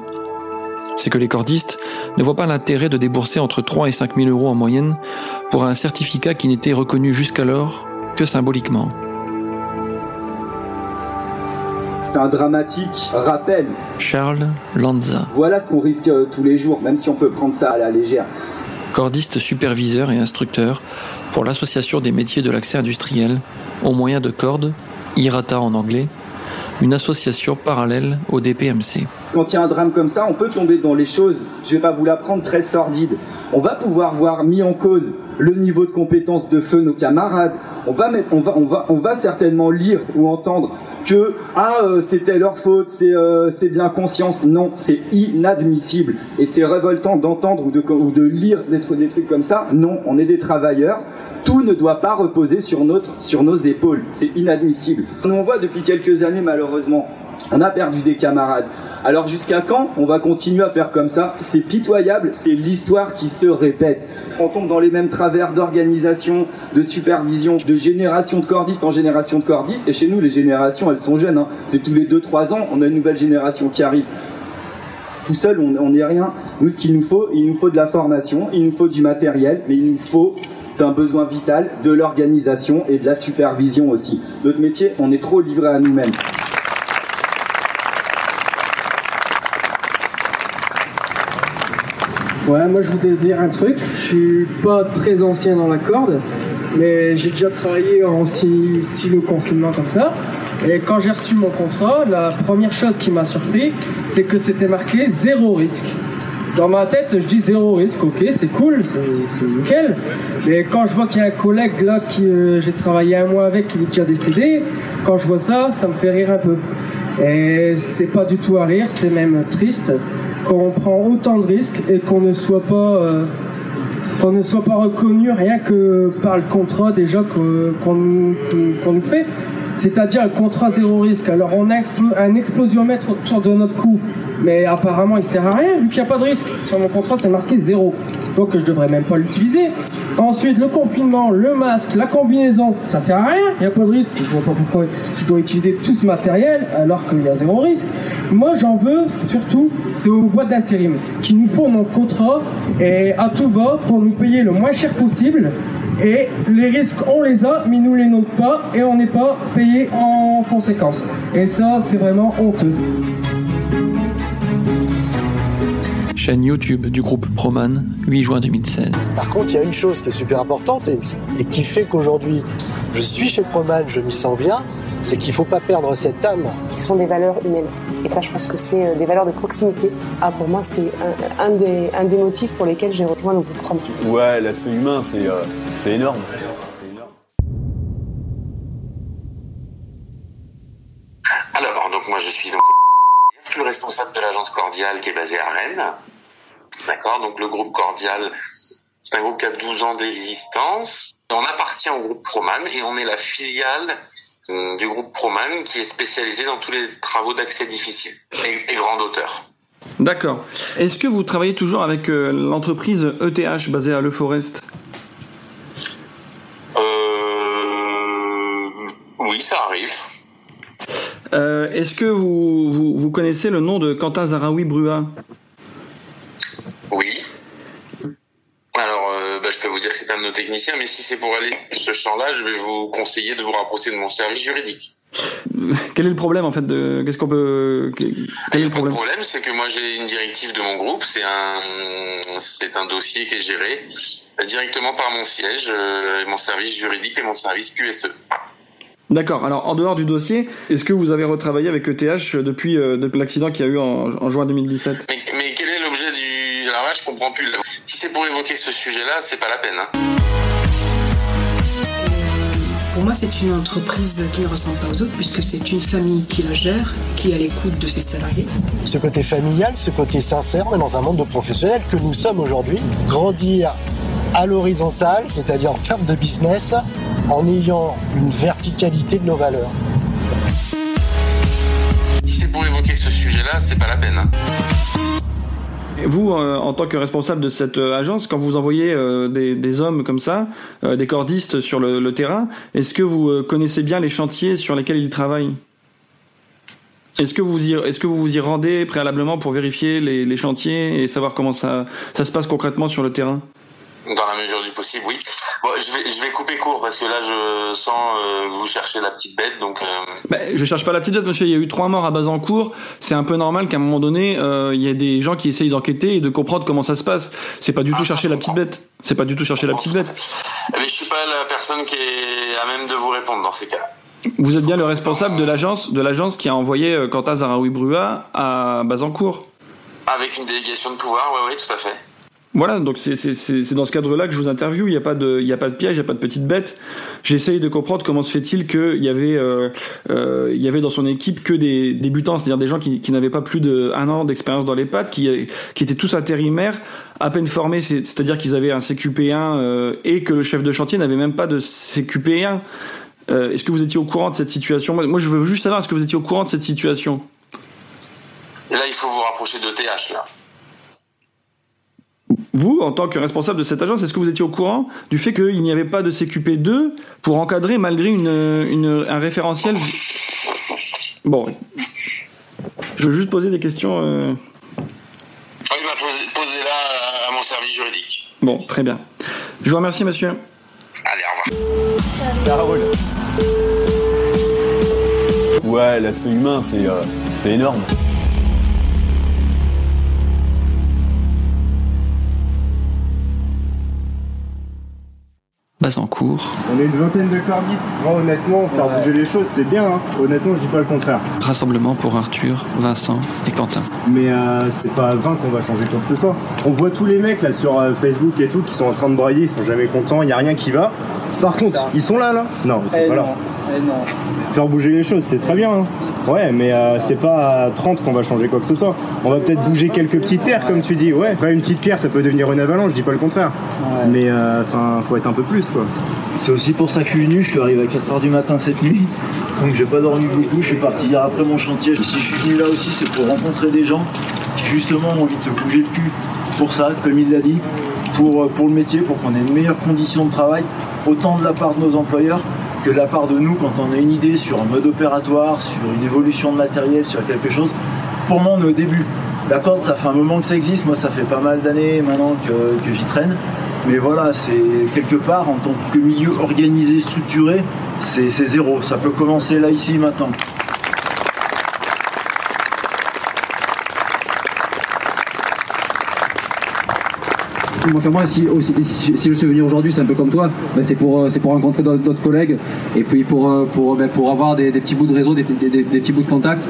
C'est que les cordistes ne voient pas l'intérêt de débourser entre 3 et 5 000 euros en moyenne pour un certificat qui n'était reconnu jusqu'alors que symboliquement. C'est un dramatique rappel. Charles Lanza, Voilà ce qu'on risque euh, tous les jours, même si on peut prendre ça à la légère. cordiste superviseur et instructeur pour l'Association des métiers de l'accès industriel au moyen de cordes, IRATA en anglais, une association parallèle au DPMC. Quand il y a un drame comme ça, on peut tomber dans les choses, je vais pas vous l'apprendre, très sordides. On va pouvoir voir mis en cause le niveau de compétence de feu nos camarades. On va mettre, on va, on va certainement lire ou entendre que ah euh, c'était leur faute, c'est euh, c'est bien conscience. Non, c'est inadmissible et c'est révoltant d'entendre ou de, lire des, des trucs comme ça. Non, on est des travailleurs. Tout ne doit pas reposer sur notre, sur nos épaules. C'est inadmissible. On voit depuis quelques années malheureusement, on a perdu des camarades. Alors jusqu'à quand on va continuer à faire comme ça? C'est pitoyable, c'est l'histoire qui se répète. On tombe dans les mêmes travers d'organisation, de supervision, de génération de cordistes en génération de cordistes. Et chez nous, les générations, sont jeunes. hein. C'est tous les 2-3 ans, on a une nouvelle génération qui arrive. Tout seul, on n'est rien. Nous, ce qu'il nous faut, il nous faut de la formation, il nous faut du matériel, mais il nous faut un besoin vital de l'organisation et de la supervision aussi. Notre métier, on est trop livré à nous-mêmes. Ouais, moi je voudrais dire un truc. Je suis pas très ancien dans la corde, mais j'ai déjà travaillé en si- silo confinement comme ça. Et quand j'ai reçu mon contrat, la première chose qui m'a surpris, c'est que c'était marqué zéro risque. Dans ma tête, je dis zéro risque, ok, c'est cool, c'est nickel. Mais quand je vois qu'il y a un collègue là qui euh, j'ai travaillé un mois avec, qui est déjà décédé, quand je vois ça, ça me fait rire un peu. Et c'est pas du tout à rire, c'est même triste qu'on prend autant de risques et qu'on ne soit pas euh, qu'on ne soit pas reconnu rien que par le contrat déjà qu'on nous fait. C'est-à-dire un contrat zéro risque. Alors on a un explosiomètre autour de notre cou, mais apparemment il sert à rien vu qu'il n'y a pas de risque. Sur mon contrat c'est marqué zéro. Donc je devrais même pas l'utiliser. Ensuite le confinement, le masque, la combinaison, ça sert à rien, il n'y a pas de risque. Je vois pas pourquoi je dois utiliser tout ce matériel alors qu'il y a zéro risque. Moi j'en veux surtout, c'est aux boîtes d'intérim qui nous font nos contrats et à tout va pour nous payer le moins cher possible. Et les risques, on les a, mais nous les notent pas et on n'est pas payé en conséquence. Et ça, c'est vraiment honteux. Chaîne YouTube du groupe Proman, 8 juin 2016. Par contre, il y a une chose qui est super importante et, et qui fait qu'aujourd'hui, je suis chez Proman, je m'y sens bien, c'est qu'il ne faut pas perdre cette âme. qui sont des valeurs humaines. Et ça, je pense que c'est euh, des valeurs de proximité. Ah, pour moi, c'est un, un des, un des motifs pour lesquels j'ai rejoint le groupe Proman. Ouais, l'aspect humain, c'est euh, c'est énorme. Alors, donc moi je suis donc le responsable de l'agence Cordial qui est basée à Rennes. D'accord, donc le groupe Cordial, c'est un groupe qui a 12 ans d'existence. On appartient au groupe Proman et on est la filiale euh, du groupe Proman qui est spécialisé dans tous les travaux d'accès difficile et, et grande hauteur. D'accord. Est-ce que vous travaillez toujours avec euh, l'entreprise ETH basée à Le Forest? Euh, oui, ça arrive. Euh, Est-ce que vous, vous, vous connaissez le nom de Quentin Zaraoui Brua? Oui. Alors, euh, bah, je peux vous dire que c'est un de nos techniciens, mais si c'est pour aller sur ce champ-là, je vais vous conseiller de vous rapprocher de mon service juridique. Quel est le problème en fait de Qu'est-ce qu'on peut Quel est le Le problème problème, c'est que moi j'ai une directive de mon groupe, c'est un, c'est un dossier qui est géré directement par mon siège, euh, mon service juridique et mon service. QSE. D'accord. Alors en dehors du dossier, est-ce que vous avez retravaillé avec ETH depuis, euh, depuis l'accident qu'il y a eu en, en juin 2017 Mais, mais quel est l'objet là, je comprends plus. Si c'est pour évoquer ce sujet-là, c'est pas la peine. hein. Pour moi, c'est une entreprise qui ne ressemble pas aux autres puisque c'est une famille qui la gère, qui est à l'écoute de ses salariés. Ce côté familial, ce côté sincère, mais dans un monde de professionnels que nous sommes aujourd'hui, grandir à l'horizontale, c'est-à-dire en termes de business, en ayant une verticalité de nos valeurs. Si c'est pour évoquer ce sujet-là, c'est pas la peine. hein. Vous, euh, en tant que responsable de cette euh, agence, quand vous envoyez euh, des, hommes comme ça, des cordistes sur le, terrain, est-ce que vous connaissez bien les chantiers sur lesquels ils travaillent? Est-ce que vous y, est-ce que vous vous y rendez préalablement pour vérifier les, chantiers et savoir comment ça se passe concrètement sur le terrain? Dans la mesure du possible, oui. Bon, je vais, je vais couper court parce que là, je sens euh, que vous cherchez la petite bête, donc. euh, bah, Je cherche pas la petite date, monsieur. Il y a eu trois morts à Bazancourt. C'est un peu normal qu'à un moment donné, euh, il y ait des gens qui essayent d'enquêter et de comprendre comment ça se passe. C'est pas du tout chercher la petite bête. C'est pas du tout chercher la petite bête. Mais je suis pas la personne qui est à même de vous répondre dans ces cas. Vous êtes bien le responsable de l'agence, de l'agence qui a envoyé euh, Quentin Zaraoui Brua à Bazancourt. Avec une délégation de pouvoir, oui, oui, tout à fait. Voilà, donc c'est dans ce cadre-là que je vous interviewe. Il n'y a pas de, il y a pas de piège, il n'y a pas de petite bête. J'essaye de comprendre comment se fait-il qu'il y avait, euh, euh, y avait dans son équipe que des débutants, c'est-à-dire des gens qui, n'avaient pas plus d'un an d'expérience dans les pattes, qui, étaient tous intérimaires, à peine formés, c'est- c'est-à-dire qu'ils avaient un CQP1 euh, et que le chef de chantier n'avait même pas de CQP1. Euh, est-ce que vous étiez au courant de cette situation? Moi, je veux juste savoir, est-ce que vous étiez au courant de cette situation? Là, il faut vous rapprocher de TH, là. Vous, en tant que responsable de cette agence, est-ce que vous étiez au courant du fait qu'il n'y avait pas de CQP2 pour encadrer malgré une, une- un référentiel Bon, je veux juste poser des questions. euh, Oui, bah, posez, posez là à mon service juridique. Bon, très bien. Je vous remercie, monsieur. Allez, au revoir. Ouais, l'aspect humain, c'est euh, c'est énorme. Bazancourt, On est une vingtaine de cordistes. Moi, honnêtement, faire bouger les choses, c'est bien. hein. Honnêtement, je dis pas le contraire. rassemblement pour Arthur, Vincent et Quentin. Mais euh, c'est pas à 20 qu'on va changer quoi que ce soit. On voit tous les mecs là sur euh, Facebook et tout qui sont en train de brailler, ils sont jamais contents, il y a rien qui va. Par contre, ils sont là là Non, ils sont pas là. Faire bouger les choses, c'est très bien. hein. Ouais, mais euh, c'est pas à 30 qu'on va changer quoi que ce soit. On va peut-être bouger quelques petites pierres, comme tu dis. Ouais, Enfin, une petite pierre, ça peut devenir une avalanche, je dis pas le contraire. Mais euh, enfin, faut être un peu plus quoi. C'est aussi pour ça que je suis venu, je suis arrivé à 4h du matin cette nuit, donc j'ai pas dormi beaucoup, je suis parti hier après mon chantier. Si je suis venu là aussi, c'est pour rencontrer des gens qui justement ont envie de se bouger le cul pour ça, comme il l'a dit, pour, euh, pour le métier, pour qu'on ait de meilleures conditions de travail, autant de la part de nos employeurs que de la part de nous quand on a une idée sur un mode opératoire, sur une évolution de matériel, sur quelque chose. Pour moi, on est au début. La corde, ça fait un moment que ça existe. Moi, ça fait pas mal d'années maintenant que, que j'y traîne. Mais voilà, c'est quelque part, en tant que milieu organisé, structuré, c'est c'est zéro. Ça peut commencer là, ici, maintenant. Moi, si, je suis venu aujourd'hui, c'est un peu comme toi, ben, c'est pour, euh, pour rencontrer d'autres collègues et puis pour, euh, pour, ben, pour avoir des, petits bouts de réseau, des- des petits bouts de contact.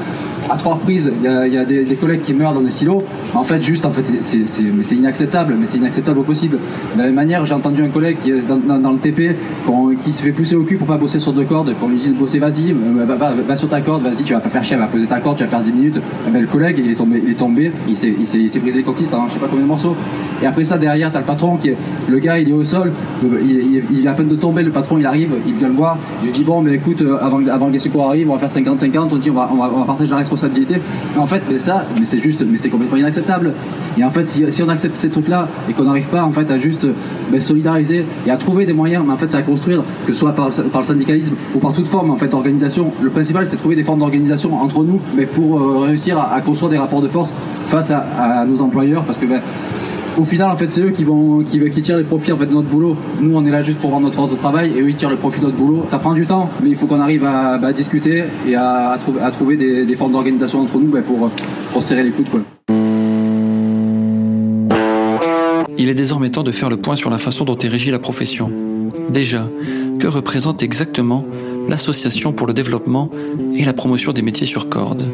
À trois reprises, il y a, des, collègues qui meurent dans des silos. En fait, juste, en fait, c'est- inacceptable, mais c'est inacceptable au possible. De la même manière, j'ai entendu un collègue qui est dans, le TP qui se fait pousser au cul pour pas bosser sur deux cordes, qu'on lui dit de bosser, vas-y, euh, va, sur ta corde, vas-y, tu vas pas faire chier, va poser ta corde, tu vas perdre 10 minutes. Le collègue, il est tombé, il est tombé, il s'est brisé les coccyx en je sais pas combien de morceaux. Et après ça, derrière, t'as le patron qui est, le gars, il est au sol, le- il, est à peine de tomber, le patron, il arrive, il vient le voir, il lui dit, bon, mais écoute, euh, avant, que les secours arrivent, on va faire 50-50, on dit, on va partager la responsabilité. Mais en fait, mais ça, mais c'est juste, mais c'est complètement inacceptable. Et en fait, si, si on accepte ces trucs-là et qu'on n'arrive pas, en fait, à juste ben, solidariser et à trouver des moyens, mais en fait, c'est à construire, que ce soit par, le- syndicalisme ou par toute forme, en fait, d'organisation. Le principal, c'est de trouver des formes d'organisation entre nous, mais pour euh, réussir à, à construire des rapports de force face à, à nos employeurs, parce que ben, au final, en fait, c'est eux qui vont, qui, qui tirent les profits en fait de notre boulot. Nous, on est là juste pour vendre notre force de travail, et eux, ils tirent le profit de notre boulot. Ça prend du temps, mais il faut qu'on arrive à, bah, discuter et à, trouver, à trouver des, formes d'organisation entre nous bah, pour, pour se serrer les coudes. Il est désormais temps de faire le point sur la façon dont est régie la profession. Déjà, que représente exactement l'Association pour le développement et la promotion des métiers sur corde?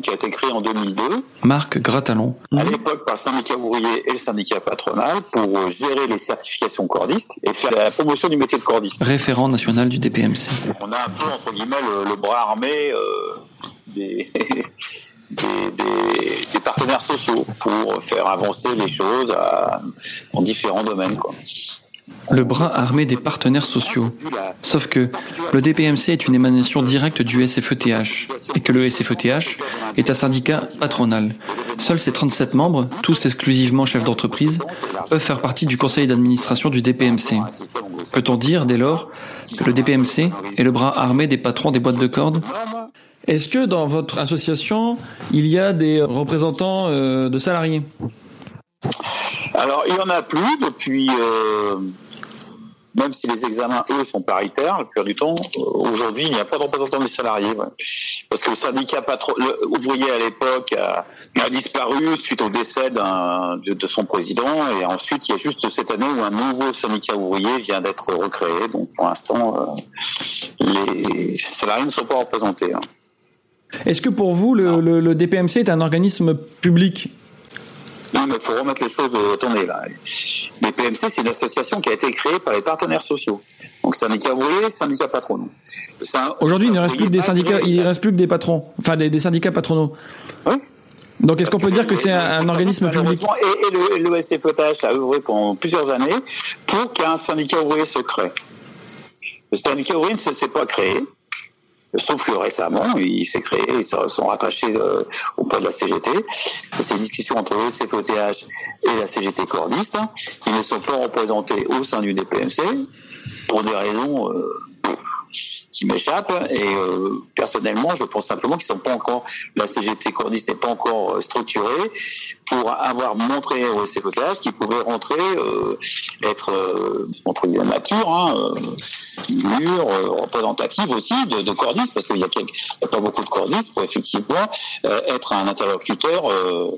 Qui a été créée en 2002, Marc Gratalon. à l'époque par le syndicat ouvrier et le syndicat patronal, pour euh, gérer les certifications cordistes et faire la promotion du métier de cordiste. Référent national du DPMC. On a un peu, entre guillemets, le, le bras armé euh, des, des, des- des partenaires sociaux pour faire avancer les choses à- en différents domaines. Quoi. Le bras armé des partenaires sociaux. Sauf que le DPMC est une émanation directe du SFETH et que le SFETH est un syndicat patronal. Seuls ses 37 membres, tous exclusivement chefs d'entreprise, peuvent faire partie du conseil d'administration du DPMC. Peut-on dire dès lors que le DPMC est le bras armé des patrons des boîtes de cordes? Est-ce que dans votre association, il y a des représentants euh, de salariés? Alors, il y en a plus depuis, euh, même si les examens, eux, sont paritaires, la plupart du temps, aujourd'hui, il n'y a pas de représentant des salariés. Parce que le syndicat patron, le ouvrier à l'époque a, disparu suite au décès de, son président. Et ensuite, il y a juste cette année où un nouveau syndicat ouvrier vient d'être recréé. Donc, pour l'instant, euh, les salariés ne sont pas représentés. hein. Est-ce que pour vous, le, le- le DPMC est un organisme public? Non, mais il faut remettre les choses de tourner là. Les PMC, c'est une association qui a été créée par les partenaires sociaux. Donc syndicat ouvrier, syndicat patronaux. Un- Aujourd'hui, il ne reste plus que des syndicats, il ne reste plus que des patrons, enfin des, des syndicats patronaux. Donc, est-ce qu'on peut dire que c'est un, un organisme public et, et le, le SFETH a œuvré pendant plusieurs années pour qu'un syndicat ouvrier se crée. Le syndicat ouvrier ne s'est s'est pas créé, sauf que récemment, il s'est créé, ils sont rattachés euh, auprès de la CGT. C'est une discussion entre le SFETH et la CGT cordiste, hein, qui ne sont pas représentés au sein du DPMC pour des raisons euh, qui m'échappent. Et euh, personnellement, je pense simplement qu'ils sont pas encore, la CGT cordiste n'est pas encore structurée pour avoir montré au SFETH qu'ils pouvaient rentrer, euh, être euh, entre guillemets nature, hein, euh, mûre, euh, représentative aussi de, de cordistes, parce qu'il y a, pas beaucoup de cordistes pour effectivement euh, être un interlocuteur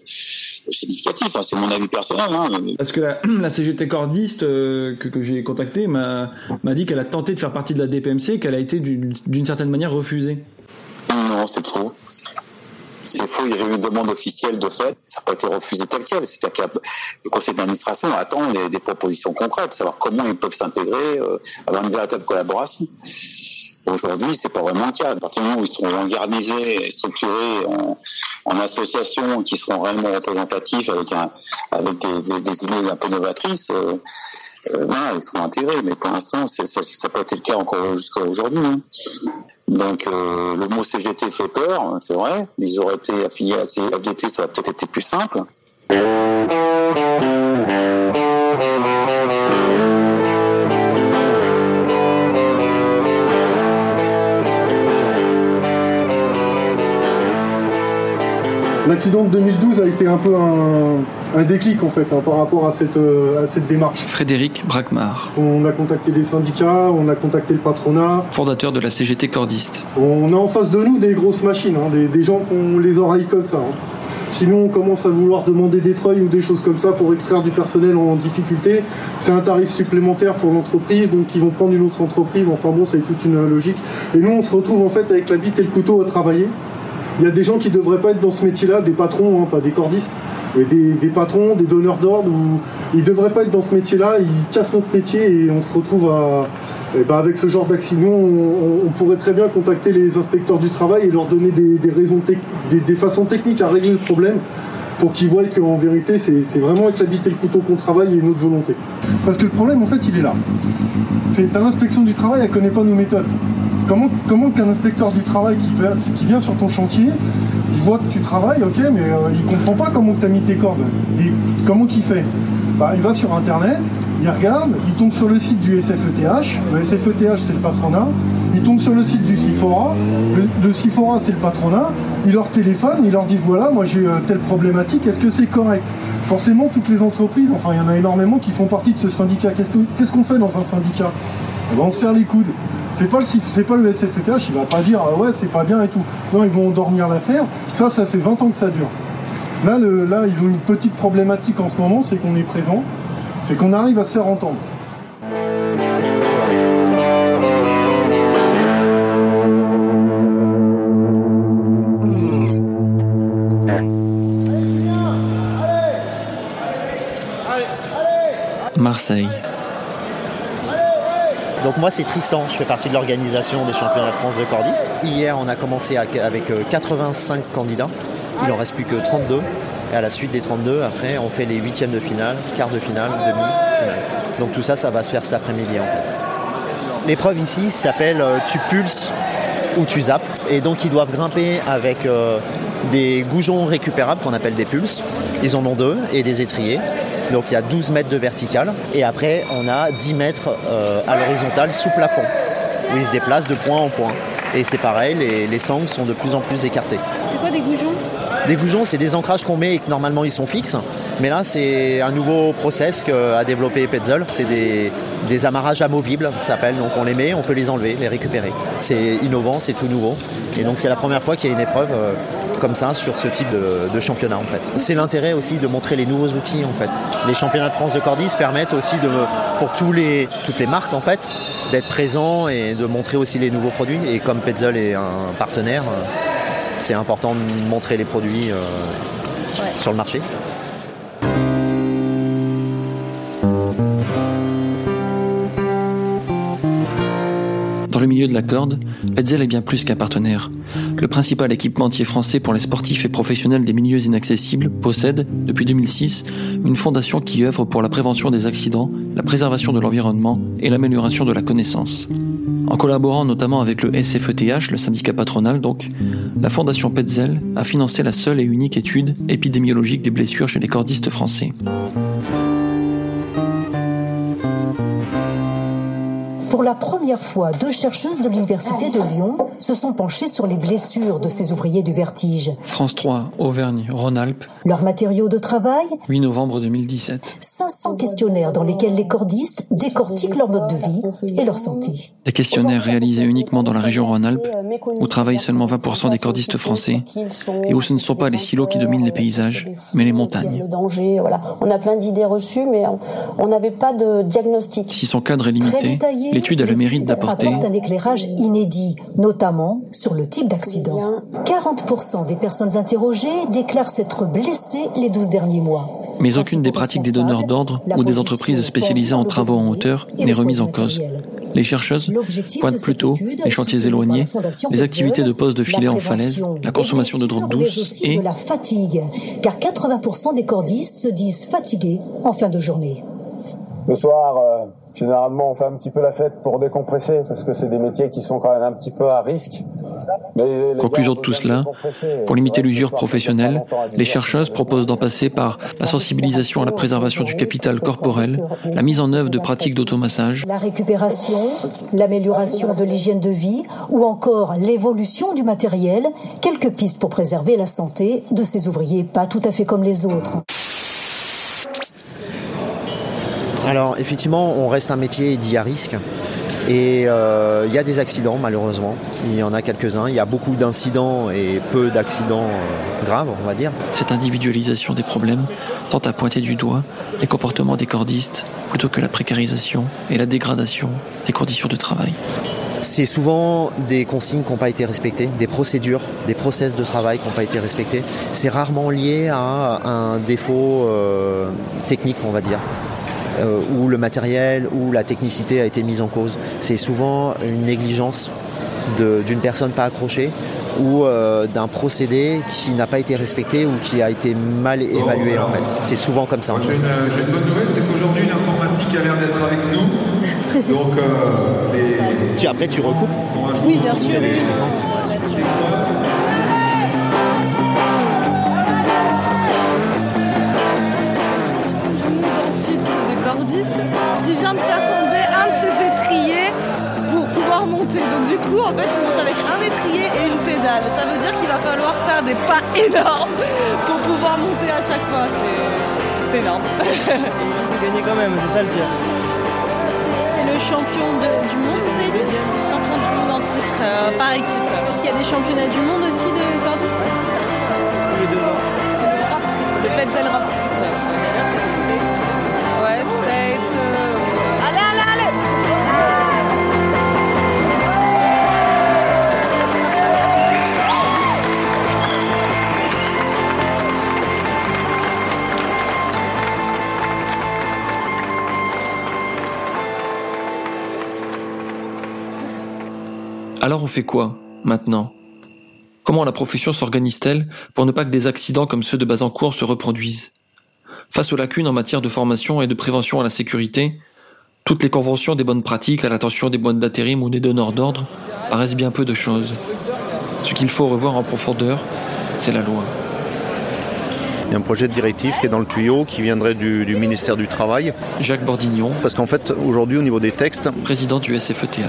significatif. hein. C'est mon avis personnel. Hein. Parce que la, la CGT cordiste que, que j'ai contactée m'a dit qu'elle a tenté de faire partie de la DPMC, qu'elle a été d'une d'une certaine manière refusée. Non, c'est faux. C'est faux, il y a eu une demande officielle de fait, ça n'a pas été refusé tel quel. C'est-à-dire que le conseil d'administration attend des, propositions concrètes, savoir comment ils peuvent s'intégrer, euh, avoir une véritable collaboration. Aujourd'hui, c'est pas vraiment le cas. À partir du moment où ils seront organisés structurés en, associations qui seront réellement représentatifs avec, des, idées un peu novatrices, euh, euh, ils seront intégrés. Mais pour l'instant, ça n'a pas été le cas encore jusqu'à aujourd'hui. hein. Donc euh, le mot CGT fait peur, c'est vrai. Ils auraient été affiliés à CFDT, ça aurait peut-être été plus simple. L'accident de 2012 a été un peu un, un déclic en fait hein, par rapport à cette, euh, à cette démarche. Frédéric Brackmar, On a contacté les syndicats, on a contacté le patronat. fondateur de la CGT cordiste. On a en face de nous des grosses machines, hein, des, des gens qui ont les oreilles comme ça. hein. Sinon, on commence à vouloir demander des treuils ou des choses comme ça pour extraire du personnel en difficulté. C'est un tarif supplémentaire pour l'entreprise, donc ils vont prendre une autre entreprise. Enfin bon, c'est toute une logique. Et nous, on se retrouve en fait avec la bite et le couteau à travailler. Il y a des gens qui ne devraient pas être dans ce métier-là, des patrons, hein, pas des cordistes, des, patrons, des donneurs d'ordre, où ils ne devraient pas être dans ce métier-là, ils cassent notre métier et on se retrouve eh ben, avec ce genre d'accident, on, pourrait très bien contacter les inspecteurs du travail et leur donner des, raisons, des façons techniques à régler le problème pour qu'ils voient qu'en vérité, c'est vraiment avec la bite et le couteau qu'on travaille et notre volonté. Parce que le problème, en fait, il est là. C'est l'inspection du travail, elle connaît pas nos méthodes. Comment, comment qu'un inspecteur du travail qui vient, sur ton chantier, il voit que tu travailles, ok, mais euh, il comprend pas comment tu as mis tes cordes. Comment qu'il fait? Bah, Il va sur Internet, il regarde, il tombe sur le site du SFETH. Le SFETH, c'est le patronat. Il tombe sur le site du CIFORA. Le, le CIFORA, c'est le patronat. Il leur téléphone, ils leur disent voilà, moi j'ai euh, telle problématique, est-ce que c'est correct? Forcément, toutes les entreprises, enfin, il y en a énormément qui font partie de ce syndicat. Qu'est-ce que- qu'est-ce qu'on fait dans un syndicat? Eh ben, on serre les coudes. C'est pas pas le SFETH, il va pas dire ah ouais c'est pas bien et tout. Non, ils vont endormir l'affaire. Ça, ça fait 20 ans que ça dure. Là, là, ils ont une petite problématique en ce moment, c'est qu'on est présent, c'est qu'on arrive à se faire entendre. Marseille. Donc moi c'est Tristan, je fais partie de l'organisation des championnats de France de cordistes. Hier on a commencé avec euh, 85 candidats, il en reste plus que 32. Et à la suite des 32, après on fait les huitièmes de finale, quart de finale, demi, finale. Donc tout ça, ça va se faire cet après-midi en fait. L'épreuve ici s'appelle euh, tu pulses ou tu zappes. Et donc ils doivent grimper avec euh, des goujons récupérables qu'on appelle des pulses. Ils en ont deux et des étriers. Donc il y a 12 mètres de vertical. Et après on a 10 mètres euh, à l'horizontale sous plafond. Où ils se déplacent de point en point. Et c'est pareil, les, les sangles sont de plus en plus écartées. C'est quoi des goujons? Des goujons, c'est des ancrages qu'on met et que normalement ils sont fixes. Mais là, c'est un nouveau process qu'a développé Petzel. C'est des, des amarrages amovibles, ça s'appelle. Donc on les met, on peut les enlever, les récupérer. C'est innovant, c'est tout nouveau. Et donc c'est la première fois qu'il y a une épreuve euh, comme ça sur ce type de, de championnat en fait. C'est l'intérêt aussi de montrer les nouveaux outils en fait. Les championnats de France de cordis permettent aussi de, pour tous les, toutes les marques en fait d'être présents et de montrer aussi les nouveaux produits. Et comme Petzel est un partenaire, euh, c'est important de montrer les produits euh, sur le marché. Le milieu de la corde, Petzel est bien plus qu'un partenaire. Le principal équipementier français pour les sportifs et professionnels des milieux inaccessibles possède, depuis 2006, une fondation qui œuvre pour la prévention des accidents, la préservation de l'environnement et l'amélioration de la connaissance. En collaborant notamment avec le SFETH, le syndicat patronal donc, la fondation Petzel a financé la seule et unique étude épidémiologique des blessures chez les cordistes français. Première fois, deux chercheuses de l'Université de Lyon se sont penchées sur les blessures de ces ouvriers du vertige. France 3, Auvergne, Rhône-Alpes, Leurs matériaux de travail? 8 novembre 2017. 500 questionnaires dans lesquels les cordistes décortiquent leur mode de vie et leur santé. Des questionnaires réalisés uniquement dans la région Rhône-Alpes, où travaillent seulement 20% des cordistes français, et où ce ne sont pas les silos qui dominent les paysages, mais les montagnes. Le danger, voilà. On a plein d'idées reçues, mais on- n'avait pas de diagnostic. Si son cadre est limité, l'étude a le mérite d'apporter apporte un éclairage inédit, notamment sur le type d'accident. 40% des personnes interrogées déclarent s'être blessées les 12 derniers mois. Mais aucune des pratiques des donneurs d'ordre ou des entreprises spécialisées en travaux en hauteur n'est remise en cause. Les chercheuses pointent plutôt les chantiers éloignés, les activités de pose de filet en falaise, la consommation de drogue mais douce aussi et de la fatigue, car 80% des cordistes se disent fatigués en fin de journée. Le soir, euh, généralement, on fait un petit peu la fête pour décompresser, parce que c'est des métiers qui sont quand même un petit peu à risque. Mais Conclusion gars, de tout cela, pour limiter l'usure professionnelle, les chercheuses proposent d'en passer par la sensibilisation à la préservation du capital corporel, la mise en œuvre de pratiques d'automassage, La récupération, l'amélioration de l'hygiène de vie ou encore l'évolution du matériel, quelques pistes pour préserver la santé de ces ouvriers pas tout à fait comme les autres. Alors effectivement, on reste un métier dit à risque. Et euh, il y a des accidents malheureusement. Il y en a quelques-uns. Il y a beaucoup d'incidents et peu d'accidents euh, graves, on va dire. cette individualisation des problèmes tend à pointer du doigt les comportements des cordistes plutôt que la précarisation et la dégradation des conditions de travail. C'est souvent des consignes qui n'ont pas été respectées, des procédures, des process de travail qui n'ont pas été respectés. C'est rarement lié à un défaut euh, technique, on va dire, euh, où le matériel ou la technicité a été mise en cause. C'est souvent une négligence d'une personne pas accrochée ou euh, d'un procédé qui n'a pas été respecté ou qui a été mal évalué en fait. C'est souvent comme ça fait. J'ai une, bonne nouvelle, c'est qu'aujourd'hui l'informatique a l'air d'être avec nous. Donc euh, les... Tu, après tu recoupes Oui, bien sûr. Coup, en fait, il monte avec un étrier et une pédale. Ça veut dire qu'il va falloir faire des pas énormes pour pouvoir monter à chaque fois. C'est- C'est énorme. Il gagner quand même, c'est ça le pire. C'est le champion de- du monde, vous avez dit Champion du monde en titre euh, par équipe. Parce qu'il y a des championnats du monde aussi de cordistes Tous les deux ans. Le Petzel Rap Alors on fait quoi, maintenant? Comment la profession s'organise-t-elle pour ne pas que des accidents comme ceux de Bazancourt se reproduisent? Face aux lacunes en matière de formation et de prévention à la sécurité, toutes les conventions des bonnes pratiques à l'attention des boîtes d'intérim ou des donneurs d'ordre paraissent bien peu de choses. Ce qu'il faut revoir en profondeur, c'est la loi. Il y a un projet de directive qui est dans le tuyau, qui viendrait du, du ministère du Travail. Jacques Bordignon. Parce qu'en fait, aujourd'hui, au niveau des textes, président du SFETH,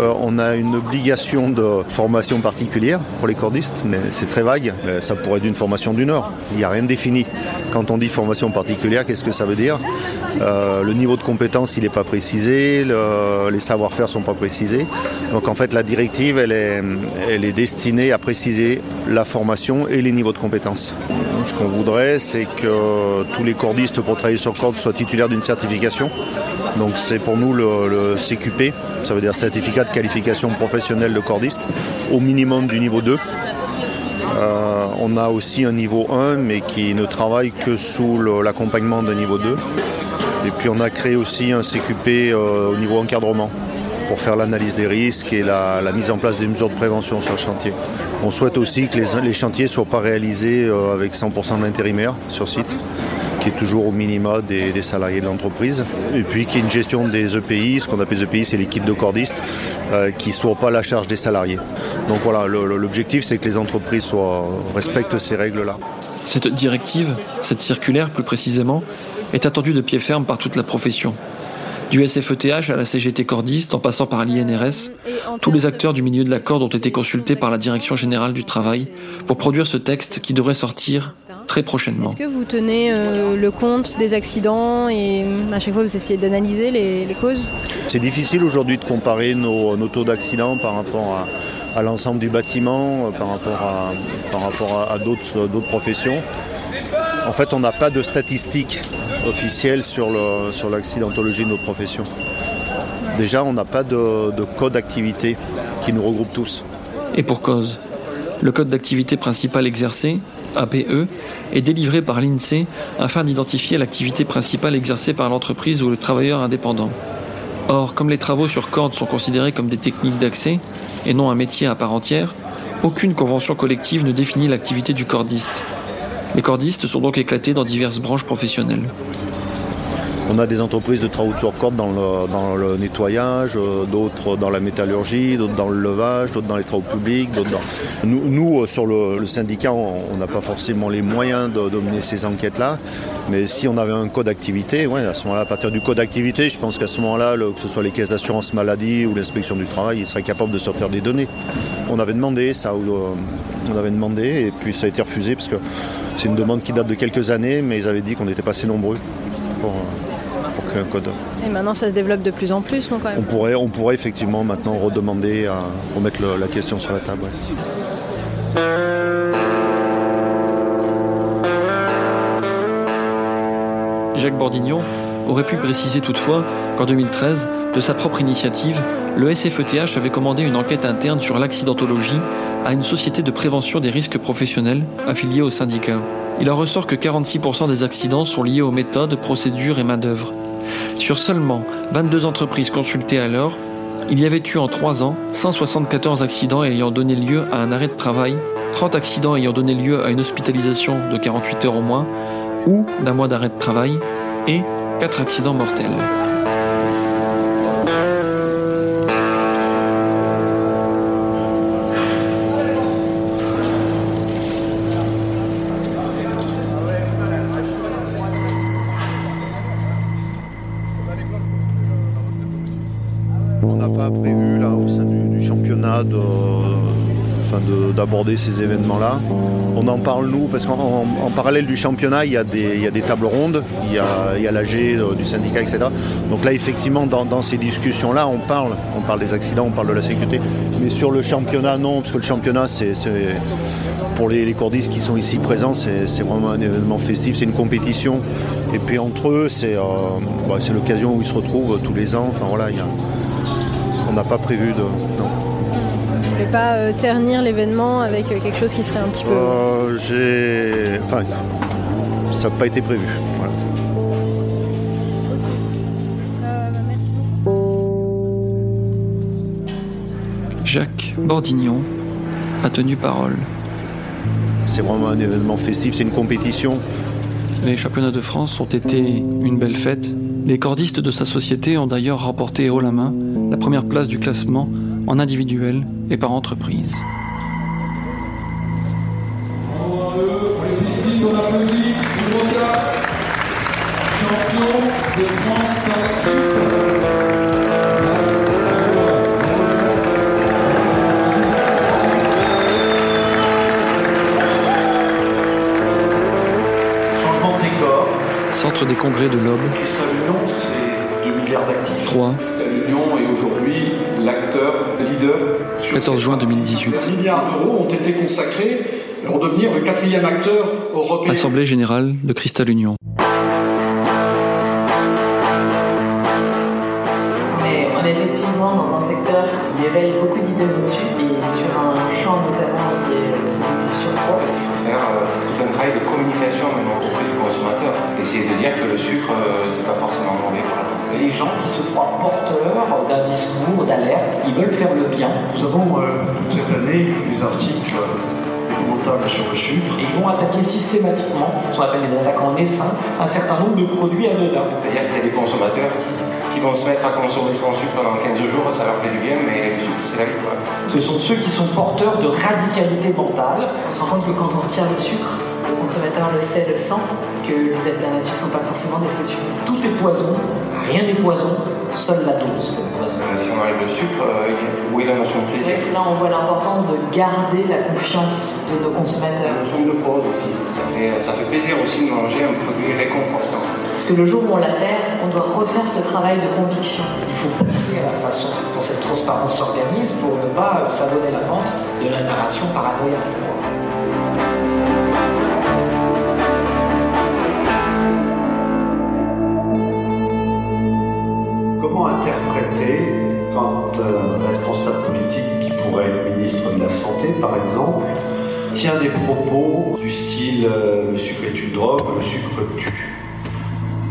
euh, on a une obligation de formation particulière pour les cordistes, mais c'est très vague. Euh, Ça pourrait être une formation d'une heure. Il n'y a rien de défini. Quand on dit formation particulière, qu'est-ce que ça veut dire? Euh, Le niveau de compétence, il n'est pas précisé, le- les savoir-faire ne sont pas précisés. Donc en fait, la directive, elle est, elle est destinée à préciser la formation et les niveaux de compétences. Ce qu'on voudrait, c'est que tous les cordistes pour travailler sur corde soient titulaires d'une certification. Donc c'est pour nous le, CQP, ça veut dire certificat de qualification professionnelle de cordiste, au minimum du niveau 2. Euh, on a aussi un niveau 1, mais qui ne travaille que sous l'accompagnement d'un niveau 2. Et puis on a créé aussi un CQP euh, au niveau encadrement pour faire l'analyse des risques et la, mise en place des mesures de prévention sur le chantier. On souhaite aussi que les, chantiers ne soient pas réalisés euh, avec 100% d'intérimaires sur site, qui est toujours au minima des, salariés de l'entreprise. Et puis qu'il y ait une gestion des EPI, ce qu'on appelle les EPI, c'est kits de cordistes, euh, qui ne soient pas à la charge des salariés. Donc voilà, l'objectif c'est que les entreprises soient, respectent ces règles-là. Cette directive, cette circulaire plus précisément, est attendue de pied ferme par toute la profession. Du SFETH à la CGT cordiste, en passant par l'INRS, tous les acteurs du milieu de la corde ont été consultés par la Direction générale du travail pour produire ce texte qui devrait sortir très prochainement. Est-ce que vous tenez euh, le compte des accidents et euh, à chaque fois vous essayez d'analyser les, les causes? C'est difficile aujourd'hui de comparer nos, nos taux d'accident par rapport à, à l'ensemble du bâtiment, euh, par rapport à, par rapport à, à d'autres d'autres professions. En fait, on n'a pas de statistiques officielles sur l'accidentologie de notre profession. Déjà, on n'a pas de, de code d'activité qui nous regroupe tous. Et pour cause. Le code d'activité principale exercée, APE, est délivré par l'INSEE afin d'identifier l'activité principale exercée par l'entreprise ou le travailleur indépendant. Or, comme les travaux sur corde sont considérés comme des techniques d'accès et non un métier à part entière, aucune convention collective ne définit l'activité du cordiste. Les cordistes sont donc éclatés dans diverses branches professionnelles. On a des entreprises de travaux sur corde dans le, nettoyage, euh, d'autres dans la métallurgie, d'autres dans le levage, d'autres dans les travaux publics. Nous, euh, sur le, syndicat, on n'a pas forcément les moyens de, mener ces enquêtes-là, mais si on avait un code d'activité, à ce moment-là, partir du code d'activité, je pense qu'à ce moment-là, que ce soit les caisses d'assurance maladie ou l'inspection du travail, ils seraient capables de sortir des données. On avait demandé ça, euh, on avait demandé, et puis ça a été refusé, parce que c'est une demande qui date de quelques années, mais ils avaient dit qu'on n'était pas assez nombreux pour, euh, pour créer un code. Et maintenant ça se développe de plus en plus, non quand On même pourrait, on pourrait effectivement maintenant redemander à remettre le- la question sur la table. ouais. Jacques Bordignon aurait pu préciser toutefois qu'en 2013, de sa propre initiative, le SFETH avait commandé une enquête interne sur l'accidentologie à une société de prévention des risques professionnels affiliée au syndicat. Il en ressort que 46% des accidents sont liés aux méthodes, procédures et main-d'œuvre. Sur seulement 22 entreprises consultées alors, il y avait eu en 3 ans 174 accidents ayant donné lieu à un arrêt de travail, 30 accidents ayant donné lieu à une hospitalisation de 48 heures au moins, ou d'un mois d'arrêt de travail, et 4 accidents mortels. Ces événements-là. On en parle nous parce qu'en en- en parallèle du championnat, il y a des, tables rondes, il y a, l'AG euh, du syndicat, etc. Donc là, effectivement, dans, ces discussions-là, on parle, on parle des accidents, on parle de la sécurité. Mais sur le championnat, non, parce que le championnat, c'est pour les, les cordistes qui sont ici présents, c'est vraiment un événement festif, c'est une compétition. Et puis entre eux, c'est euh, bah, l'occasion où ils se retrouvent tous les ans. Enfin voilà, on n'a pas prévu de. Pas euh, ternir l'événement avec euh, quelque chose qui serait un petit peu... Euh, J'ai. Enfin, ça n'a pas été prévu. Voilà. Jacques Bordignon a tenu parole. C'est vraiment un événement festif, c'est une compétition. Les championnats de France ont été une belle fête. Les cordistes de sa société ont d'ailleurs remporté haut la main la première place du classement en individuel et par entreprise. Changement de décor. Centre des congrès de l'Aube, c'est 2 milliards d'actifs. 3, L'Union est aujourd'hui l'acteur leader. 14 juin 2018. Des milliards d'euros ont été consacrés pour devenir le quatrième acteur européen. Assemblée générale de Cristal Union. Mais on est effectivement dans un secteur qui éveille beaucoup d'idées reçues et sur un champ notamment est celui du surpoids. Il faut faire euh, tout un travail de communication même auprès du consommateur. Essayer de dire que le sucre, euh, c'est pas forcément mauvais pour la santé. Les gens qui se croient porteurs d'un discours, d'alerte, ils veulent faire le bien. Nous avons euh, toute cette année des articles sur le sucre. Et ils vont attaquer systématiquement, ce qu'on appelle des attaquants naissants, un certain nombre de produits anodins. C'est-à-dire qu'il y a des consommateurs qui, qui vont se mettre à consommer sans sucre pendant 15 jours, ça leur fait du bien, mais le sucre, c'est la vie. Ce sont ceux qui sont porteurs de radicalité mentale. On se rend compte que quand on retire le sucre, le consommateur le sait, le sent, que les alternatives ne sont pas forcément des solutions. Tout est poison, rien n'est poison, seule la dose est poison. Euh, si on enlève le sucre, euh, où est la notion de plaisir là, on voit l'importance de garder la confiance de nos consommateurs. La notion de cause aussi. Ça fait, ça fait plaisir aussi de manger un produit réconfortant. Parce que le jour où on la perd, on doit refaire ce travail de conviction. Il faut penser à la façon dont cette transparence s'organise pour ne pas euh, s'abonner la pente de la narration paranoïaque. Comment interpréter quand un responsable politique qui pourrait être ministre de la Santé, par exemple, tient des propos du style euh, le sucre est une drogue, le sucre tue?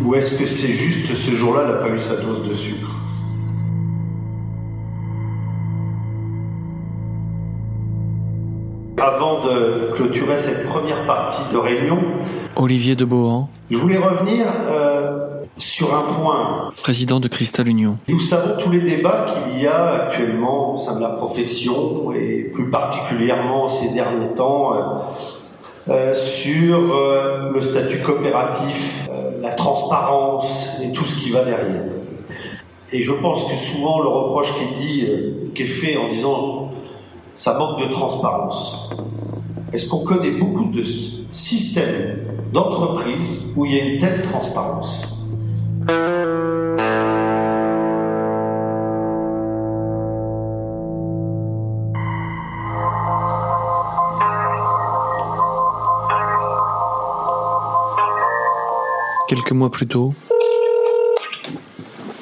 Ou est-ce que c'est juste ce jour-là, il n'a pas eu sa dose de sucre? Avant de clôturer cette première partie de réunion, Olivier de Bohan, je voulais revenir euh, sur un point. Président de Cristal Union. Nous savons tous les débats qu'il y a actuellement au sein de la profession et plus particulièrement ces derniers temps euh, euh, sur euh, le statut coopératif, euh, la transparence et tout ce qui va derrière. Et je pense que souvent le reproche qui est dit, euh, qui est fait en disant ça manque de transparence. Est-ce qu'on connaît beaucoup de systèmes d'entreprises où il y a une telle transparence? Quelques mois plus tôt.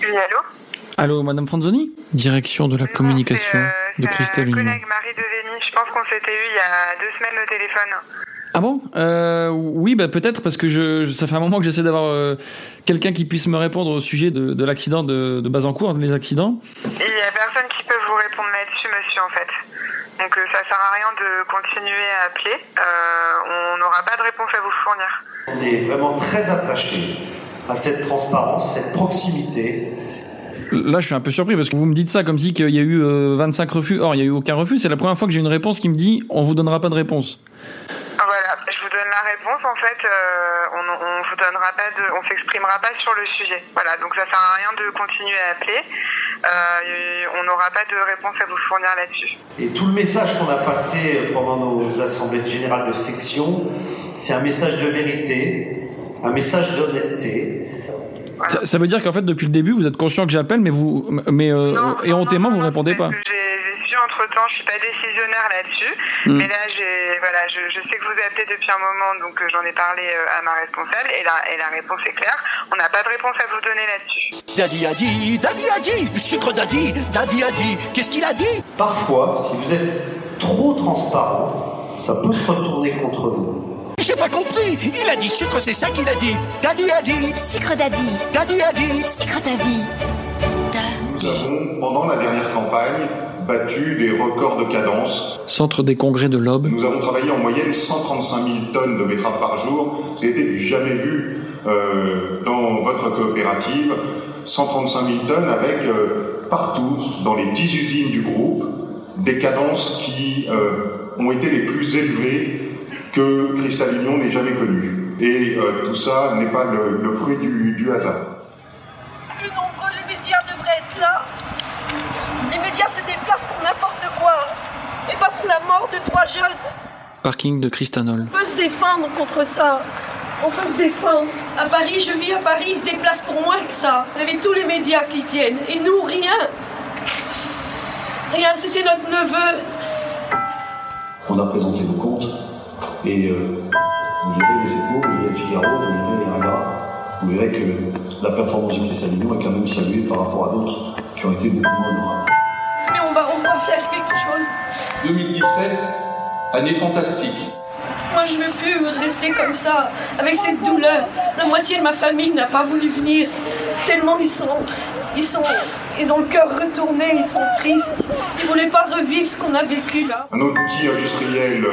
Oui, allô Allô, Madame Franzoni Direction de la communication de Cristal Union. Collègue Marie Deveni, je pense qu'on s'était eu il y a deux semaines au téléphone. Ah bon? Euh, Oui, bah peut-être parce que je, je- ça fait un moment que j'essaie d'avoir euh, quelqu'un qui puisse me répondre au sujet de, de l'accident de, de Bazancourt, les accidents. Il y a personne qui peut vous répondre là-dessus, monsieur, en fait. Donc euh, ça sert à rien de continuer à appeler. Euh, on n'aura pas de réponse à vous fournir. On est vraiment très attaché à cette transparence, cette proximité. Là, je suis un peu surpris parce que vous me dites ça comme si qu'il y a eu euh, 25 refus. Or, il y a eu aucun refus. C'est la première fois que j'ai une réponse qui me dit on vous donnera pas de réponse. Voilà, je vous donne la réponse. En fait, euh, on, on vous donnera pas de, on s'exprimera pas sur le sujet. Voilà, donc ça sert à rien de continuer à appeler. Euh, et on n'aura pas de réponse à vous fournir là-dessus. Et tout le message qu'on a passé pendant nos assemblées générales de section, c'est un message de vérité, un message d'honnêteté. Ça, ça veut dire qu'en fait, depuis le début, vous êtes conscient que j'appelle, mais vous, mais euh, éhontément, vous répondez pas. J'ai entre temps, je suis pas décisionnaire là-dessus, Hmm. mais là, j'ai, voilà, je, je sais que vous appelez depuis un moment, donc euh, j'en ai parlé euh, à ma responsable, et la, et la réponse est claire. On n'a pas de réponse à vous donner là-dessus. Daddy a dit, Daddy a dit, sucre Daddy, Daddy a dit, qu'est-ce qu'il a dit? Parfois, si vous êtes trop transparent, ça peut se retourner contre vous. J'ai pas compris, il a dit sucre, c'est ça qu'il a dit. Daddy a dit, Sucre Daddy. Daddy a dit, Sucre ta vie. Nous avons, pendant la dernière campagne, battu des records de cadence. Centre des congrès de l'Aube. Nous avons travaillé en moyenne 135 000 tonnes de betteraves par jour. C'était du jamais vu euh, dans votre coopérative. 135 000 tonnes avec euh, partout, dans les 10 usines du groupe, des cadences qui euh, ont été les plus élevées que Cristal Union n'ait jamais connues. Et euh, tout ça n'est pas le, le fruit du, du hasard. Plus nombreux, les médias devraient être là. Les médias se déplacent pour n'importe quoi, et pas pour la mort de trois jeunes. Parking de Cristanol. On peut se défendre contre ça. On peut se défendre. À Paris, je vis à Paris, ils se déplacent pour moins que ça. Vous avez tous les médias qui viennent, et nous, rien. Rien, c'était notre neveu. On a présenté nos comptes et euh, vous lirez les échos, vous lirez le Figaro, vous lirez les Raga, vous verrez que la performance du Cristalino est quand même saluée par rapport à d'autres qui ont été beaucoup moins honorables. Va, on va faire quelque chose. 2017, année fantastique. Moi, je veux plus rester comme ça, avec cette douleur. La moitié de ma famille n'a pas voulu venir, tellement ils sont, ils sont, ils ont le cœur retourné, ils sont tristes. Ils voulaient pas revivre ce qu'on a vécu là. Un outil industriel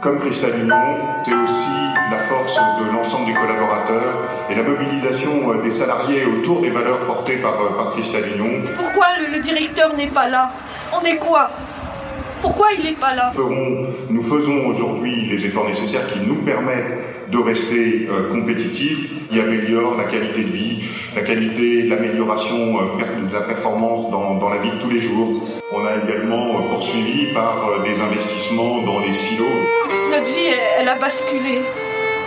comme Cristal Union, c'est aussi la force de l'ensemble des collaborateurs et la mobilisation des salariés autour des valeurs portées par, par Cristal Union. Pourquoi le, le directeur n'est pas là? On est quoi? Pourquoi il n'est pas là nous, ferons, nous faisons aujourd'hui les efforts nécessaires qui nous permettent de rester euh, compétitifs, qui améliorent la qualité de vie, la qualité, l'amélioration euh, de la performance dans, dans, la vie de tous les jours. On a également euh, poursuivi par des investissements dans les silos. Notre vie, elle, elle a basculé.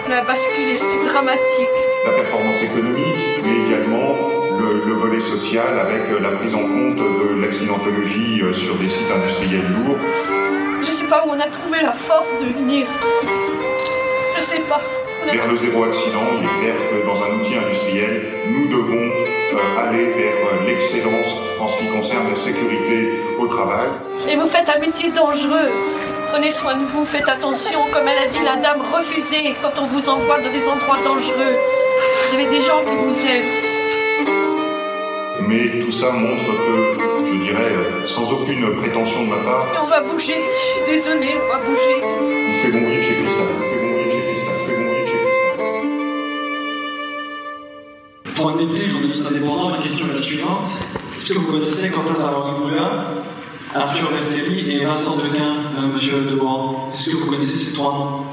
Elle a basculé, c'était dramatique. La performance économique, mais également le, le, volet social avec la prise en compte de l'accidentologie sur des sites industriels lourds. Je sais pas où on a trouvé la force de venir. Je sais pas. Vers le zéro accident, il est clair que dans un outil industriel, nous devons euh, aller vers l'excellence en ce qui concerne la sécurité au travail. Et vous faites un métier dangereux. Prenez soin de vous, faites attention. Comme elle a dit, la dame, refusez quand on vous envoie dans des endroits dangereux. Il y avait des gens qui vous aiment mais tout ça montre que, je dirais, sans aucune prétention de ma part. On va bouger, je suis désolée, on va bouger. Il fait bon vivre chez Cristal, il fait bon vivre chez Cristal, il fait bon vivre chez Cristal. Pour un DP, journaliste indépendant, la question est la suivante. Est-ce que vous connaissez Quentin Zavarrigoula, Arthur Bertelli et Vincent Dequin, euh, monsieur Debois Est-ce que vous connaissez ces trois?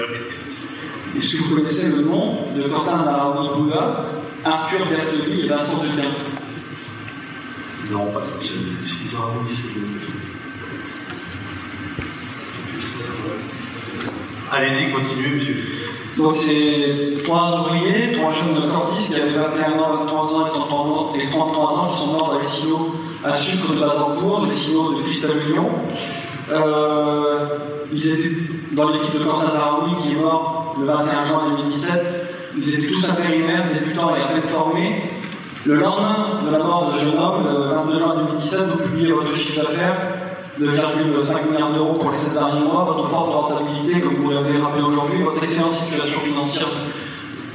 Noms Est-ce que vous connaissez le nom de Quentin Zaraoui Bouddha, Arthur Bertoli et Vincent Dequin Non, pas ça. C'est Allez-y, continuez, monsieur. Donc, c'est trois ouvriers, trois jeunes cordistes qui avaient 21 ans, 23 ans et 33 ans, et 33 ans qui sont morts dans les silos à sucre de Bazancourt, les silos de Cristal Union. Euh, ils étaient dans l'équipe de Quentin qui est mort le 21 juin 2017. Ils étaient tous intérimaires, débutants et à formés. Le lendemain de la mort de ce jeune homme, le 22 juin 2017, vous publiez votre chiffre d'affaires de 2,5 milliards d'euros pour les 7 derniers mois, votre forte rentabilité, comme vous l'avez rappelé aujourd'hui, votre excellente situation financière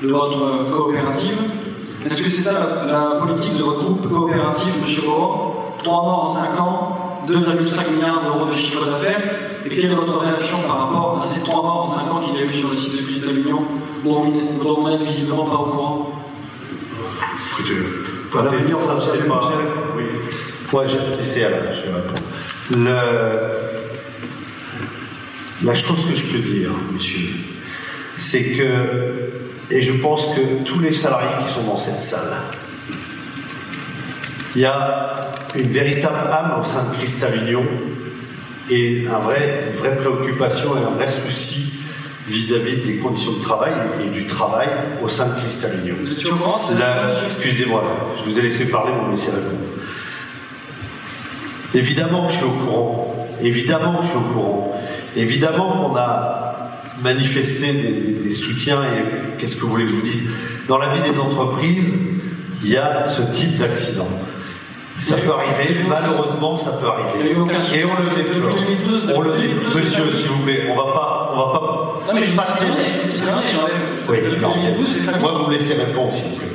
de votre coopérative. Est-ce que c'est ça la, politique de votre groupe coopératif, M. Boran 3 morts en 5 ans, 2,5 milliards d'euros de chiffre d'affaires et quelle est votre réaction par rapport à ces trois morts en 5 ans qu'il y a eu sur le site de Cristal Union, dont vous n'êtes visiblement pas au courant Écoutez, à l'avenir, ça ne sait pas. Oui. Moi, j'ai laissé à la je. Le... La chose que je peux dire, monsieur, c'est que, et je pense que tous les salariés qui sont dans cette salle, il y a une véritable âme au sein de Cristal Union et un vrai, une vraie préoccupation et un vrai souci vis-à-vis -vis des conditions de travail et du travail au sein de au courant Excusez-moi, je vous ai laissé parler, vous me laissez répondre. Évidemment que je suis au courant. Évidemment que je suis au courant. Évidemment qu'on a manifesté des, des, des soutiens et qu'est-ce que vous voulez que je vous dise? Dans la vie des entreprises, il y a ce type d'accident. Ça peut arriver, malheureusement, ça peut arriver. Et on le déplore. On le déplore. Monsieur, s'il vous plaît, on va pas, on va pas. Non mais je passe. Oui, non. Moi, vous me laissez répondre, s'il vous plaît.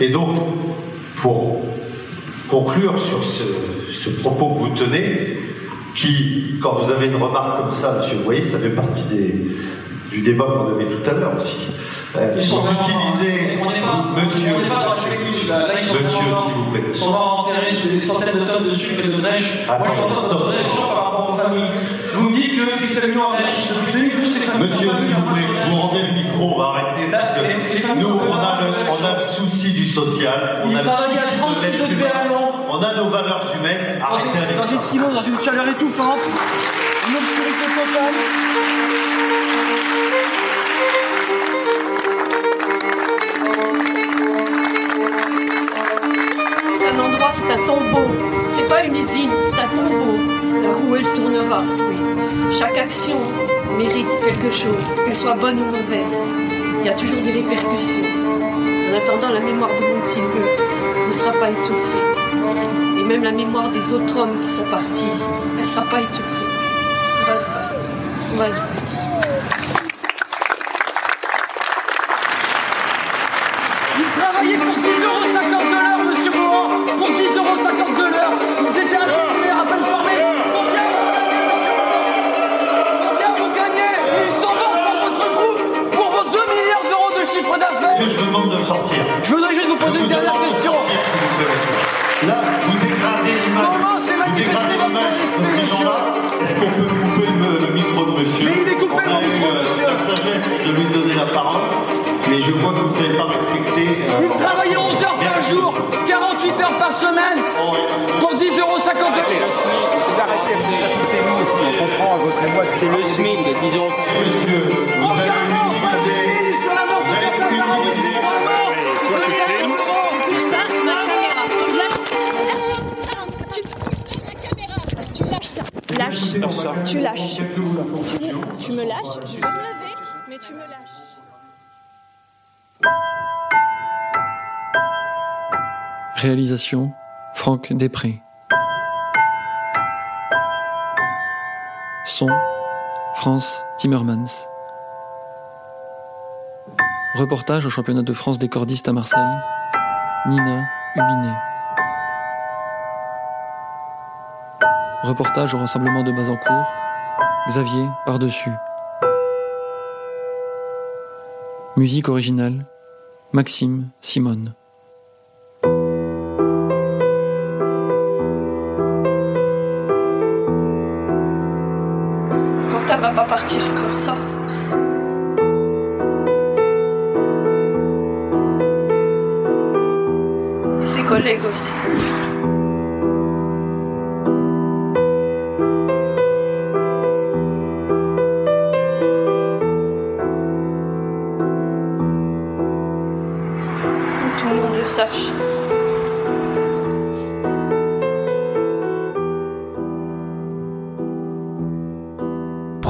Et donc, pour conclure sur ce, ce propos que vous tenez, qui, quand vous avez une remarque comme ça, monsieur, vous voyez, ça fait partie des, du débat qu'on avait tout à l'heure aussi. Euh, Ils sont vous utilisez, on pas, monsieur, on pas dans le là. Là, ils sont monsieur, s'il vous plaît. Ils sont vraiment enterrés sous des centaines de tonnes de sucre et de neige. Moi, je suis en train de par rapport aux familles. Vous me dites que Christelle Mignon a réagi depuis 2012, ces familles Monsieur, s'il vous plaît, vous rendez le micro, on va arrêter parce que nous, on a, le, on a le souci du social, on a le souci 36 de l'être humain, Lyon. on a nos valeurs humaines, arrêtez avec Dans des ça. silos, dans une chaleur étouffante, une obscurité totale. C'est un tombeau. C'est pas une usine, c'est un tombeau. La roue, elle tournera. Oui. Chaque action mérite quelque chose, qu'elle soit bonne ou mauvaise. Il y a toujours des répercussions. En attendant, la mémoire de Montilgueux ne sera pas étouffée. Et même la mémoire des autres hommes qui sont partis, elle ne sera pas étouffée. Va se battre. Va se battre. C'est le de 10 euros. Monsieur, vous allez l'utiliser. Sur la mort Vous allez l'utiliser. Tu touches pas ma caméra. Tu lâches. Tu lâches ça. Lâche. Tu lâches. Tu me lâches. Je vais me lever, mais tu me lâches. Réalisation Franck Després. Son France Timmermans. Reportage au championnat de France des cordistes à Marseille. Nina Hubinet. Reportage au rassemblement de Bazancourt. Xavier Par-dessus. Musique originale. Maxime Simone. Et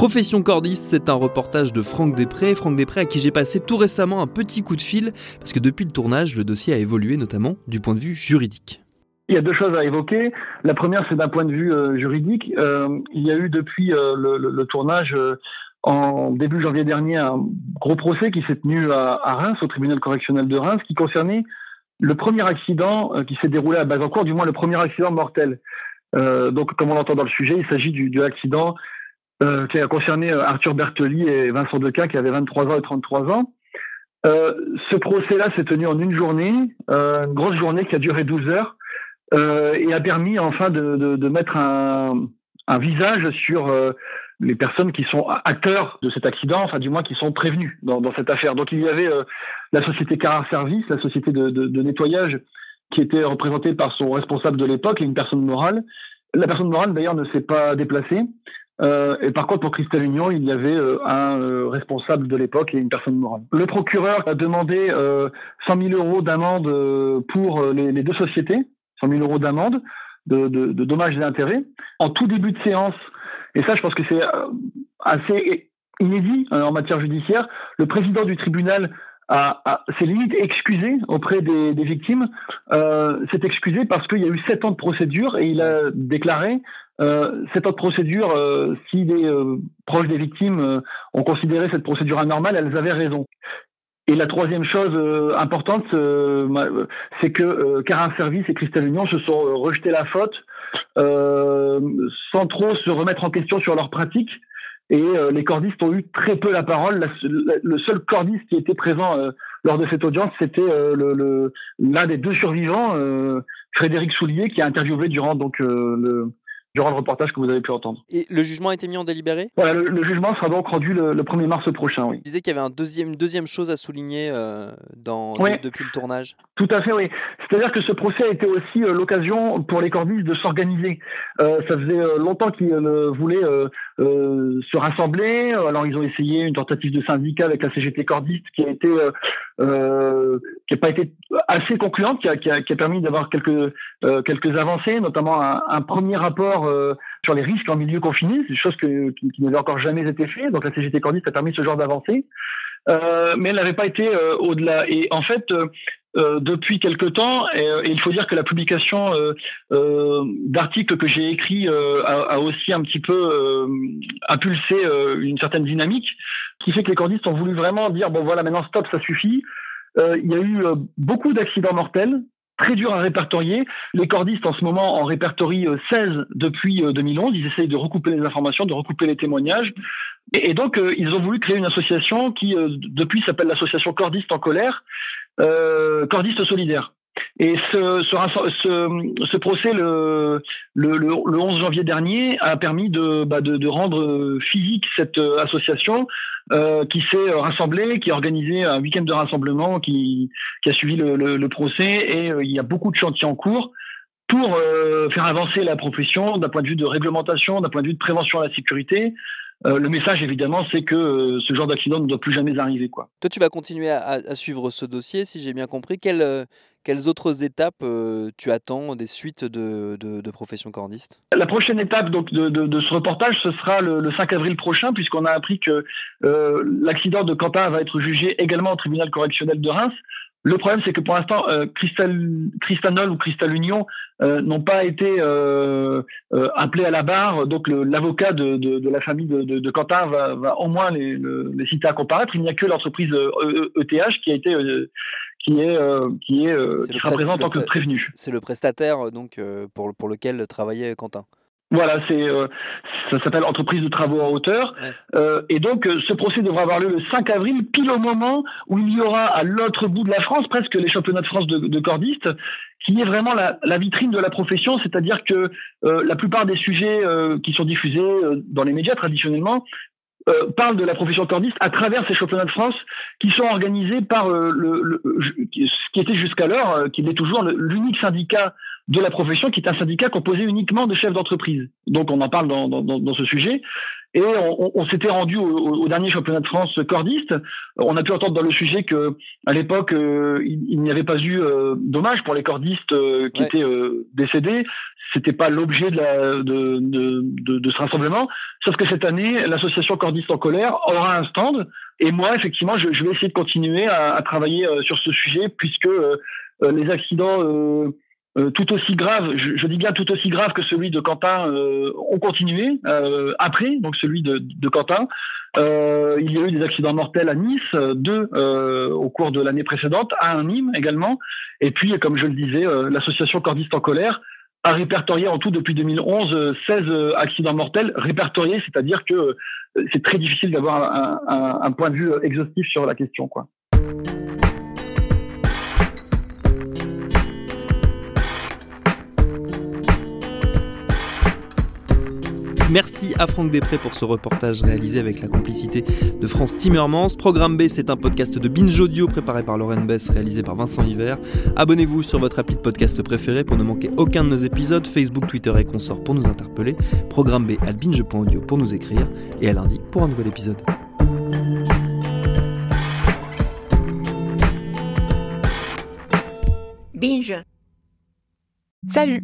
Profession cordiste, c'est un reportage de Franck Després. Franck Després à qui j'ai passé tout récemment un petit coup de fil, parce que depuis le tournage, le dossier a évolué notamment du point de vue juridique. Il y a deux choses à évoquer. La première, c'est d'un point de vue euh, juridique. Euh, il y a eu depuis euh, le, tournage en début janvier dernier un gros procès qui s'est tenu à, Reims, au tribunal correctionnel de Reims, qui concernait le premier accident qui s'est déroulé à Bazancourt, du moins le premier accident mortel. Donc, comme on l'entend dans le sujet, il s'agit du, de l'accident euh, qui a concerné euh, Arthur Bertoli et Vincent Dequin, qui avaient 23 ans et 33 ans. Euh, ce procès-là s'est tenu en une journée, euh, une grosse journée qui a duré 12 heures euh, et a permis enfin de, de, de mettre un, un visage sur euh, les personnes qui sont acteurs de cet accident, enfin du moins qui sont prévenus dans, dans cette affaire. Donc il y avait la société Carrard Service, la société de, de nettoyage qui était représentée par son responsable de l'époque et une personne morale. La personne morale d'ailleurs ne s'est pas déplacée. Euh, et par contre, pour Christelle Union, il y avait euh, un euh, responsable de l'époque et une personne morale. Le procureur a demandé euh, 100 000 euros d'amende euh, pour euh, les, deux sociétés, 100 000 euros d'amende, de, de, de dommages et intérêts. En tout début de séance, et ça, je pense que c'est euh, assez inédit euh, en matière judiciaire, le président du tribunal a, a s'est limite excusé auprès des, des victimes, euh, s'est excusé parce qu'il y a eu sept ans de procédure et il a déclaré euh, ans de procédure, euh, si les euh, proches des victimes euh, ont considéré cette procédure anormale, elles avaient raison. Et la troisième chose importante, c'est que Carin Service et Cristal Union se sont rejetés la faute sans trop se remettre en question sur leur pratique. Et les cordistes ont eu très peu la parole. le seul cordiste qui était présent lors de cette audience, c'était l'un des deux survivants, Frédéric Soulier, qui a interviewé durant donc le durant le reportage que vous avez pu entendre. Et le jugement a été mis en délibéré? Voilà, le, jugement sera donc rendu le, 1er mars prochain, oui. Vous disiez qu'il y avait un deuxième, une deuxième chose à souligner euh, dans, depuis le tournage Tout à fait, oui. C'est-à-dire que ce procès a été aussi euh, l'occasion pour les cordistes de s'organiser. Euh, ça faisait longtemps qu'ils voulaient se rassembler. Alors ils ont essayé une tentative de syndicat avec la CGT cordiste qui a été qui n'a pas été assez concluante, qui a, qui a, qui a permis d'avoir quelques quelques avancées, notamment un, un premier rapport euh, sur les risques en milieu confiné, c'est une chose que, qui, n'avait encore jamais été fait. Donc la CGT Cordiste a permis ce genre d'avancée. Euh, mais elle n'avait pas été euh, au-delà. Et en fait, depuis quelque temps, et, il faut dire que la publication d'articles que j'ai écrits a, aussi un petit peu impulsé une certaine dynamique, qui fait que les cordistes ont voulu vraiment dire bon voilà maintenant stop, ça suffit. il y a eu beaucoup d'accidents mortels très dur à répertorier. Les cordistes en ce moment en répertorient 16 euh, depuis 2011. Euh, ils essayent de recouper les informations, de recouper les témoignages. Et, donc, euh, ils ont voulu créer une association qui, depuis, s'appelle l'association Cordiste en colère, euh, Cordiste solidaire. Et ce, ce, ce, procès, le, le, le, 11 janvier dernier, a permis de, bah de, de rendre physique cette association euh, qui s'est rassemblée, qui a organisé un week-end de rassemblement, qui, qui a suivi le, le, procès. Et euh, il y a beaucoup de chantiers en cours pour euh, faire avancer la profession d'un point de vue de réglementation, d'un point de vue de prévention à la sécurité. Euh, le message, évidemment, c'est que euh, ce genre d'accident ne doit plus jamais arriver. Quoi. Toi, tu vas continuer à, suivre ce dossier, si j'ai bien compris. Quelles, euh, quelles autres étapes tu attends des suites de, de, profession cordiste? La prochaine étape donc, de, de, ce reportage, ce sera le, 5 avril prochain, puisqu'on a appris que l'accident de Quentin va être jugé également au tribunal correctionnel de Reims. Le problème, c'est que pour l'instant, euh, Cristanol ou Cristal Union euh, n'ont pas été euh, appelés à la barre. Donc, l'avocat de, de, de, la famille de, de, Quentin va, va, au moins les, les, citer à comparaître. Il n'y a que l'entreprise ETH e qui a été qui est qui est, qui sera présent en tant que prévenu. C'est le prestataire donc pour pour lequel travaillait Quentin. Voilà, c'est euh, ça s'appelle entreprise de travaux en hauteur. Euh, et donc, euh, ce procès devra avoir lieu le 5 avril, pile au moment où il y aura à l'autre bout de la France presque les championnats de France de, de cordistes, qui est vraiment la, la, vitrine de la profession. C'est-à-dire que la plupart des sujets qui sont diffusés dans les médias traditionnellement euh, parlent de la profession cordiste à travers ces championnats de France qui sont organisés par le, le, ce qui était jusqu'alors, qui est toujours l'unique syndicat de la profession, qui est un syndicat composé uniquement de chefs d'entreprise. Donc on en parle dans, dans ce sujet. Et on, on s'était rendu au, au, dernier championnat de France cordiste. On a pu entendre dans le sujet que à l'époque euh, il, n'y avait pas eu euh, dommage pour les cordistes euh, qui étaient décédés. C'était pas l'objet de, de, de, de, de, ce rassemblement. Sauf que cette année, l'association cordiste en colère aura un stand. Et moi, effectivement, je, je vais essayer de continuer à, à travailler sur ce sujet puisque les accidents euh, tout aussi grave, je, dis bien tout aussi grave que celui de Quentin, euh, ont continué euh, après, donc celui de, Quentin. Il y a eu des accidents mortels à Nice, deux au cours de l'année précédente, à Nîmes également. Et puis, comme je le disais, l'association Cordiste en colère a répertorié en tout depuis 2011 16 accidents mortels répertoriés, c'est-à-dire que c'est très difficile d'avoir un, un, un, point de vue exhaustif sur la question, quoi. Merci à Franck Després pour ce reportage réalisé avec la complicité de France Timmermans. Programme B, c'est un podcast de Binge Audio préparé par Lauren Bess, réalisé par Vincent Hiver. Abonnez-vous sur votre appli de podcast préféré pour ne manquer aucun de nos épisodes. Facebook, Twitter et consorts pour nous interpeller. Programme B à binge.audio pour nous écrire. Et à lundi pour un nouvel épisode. Binge. Salut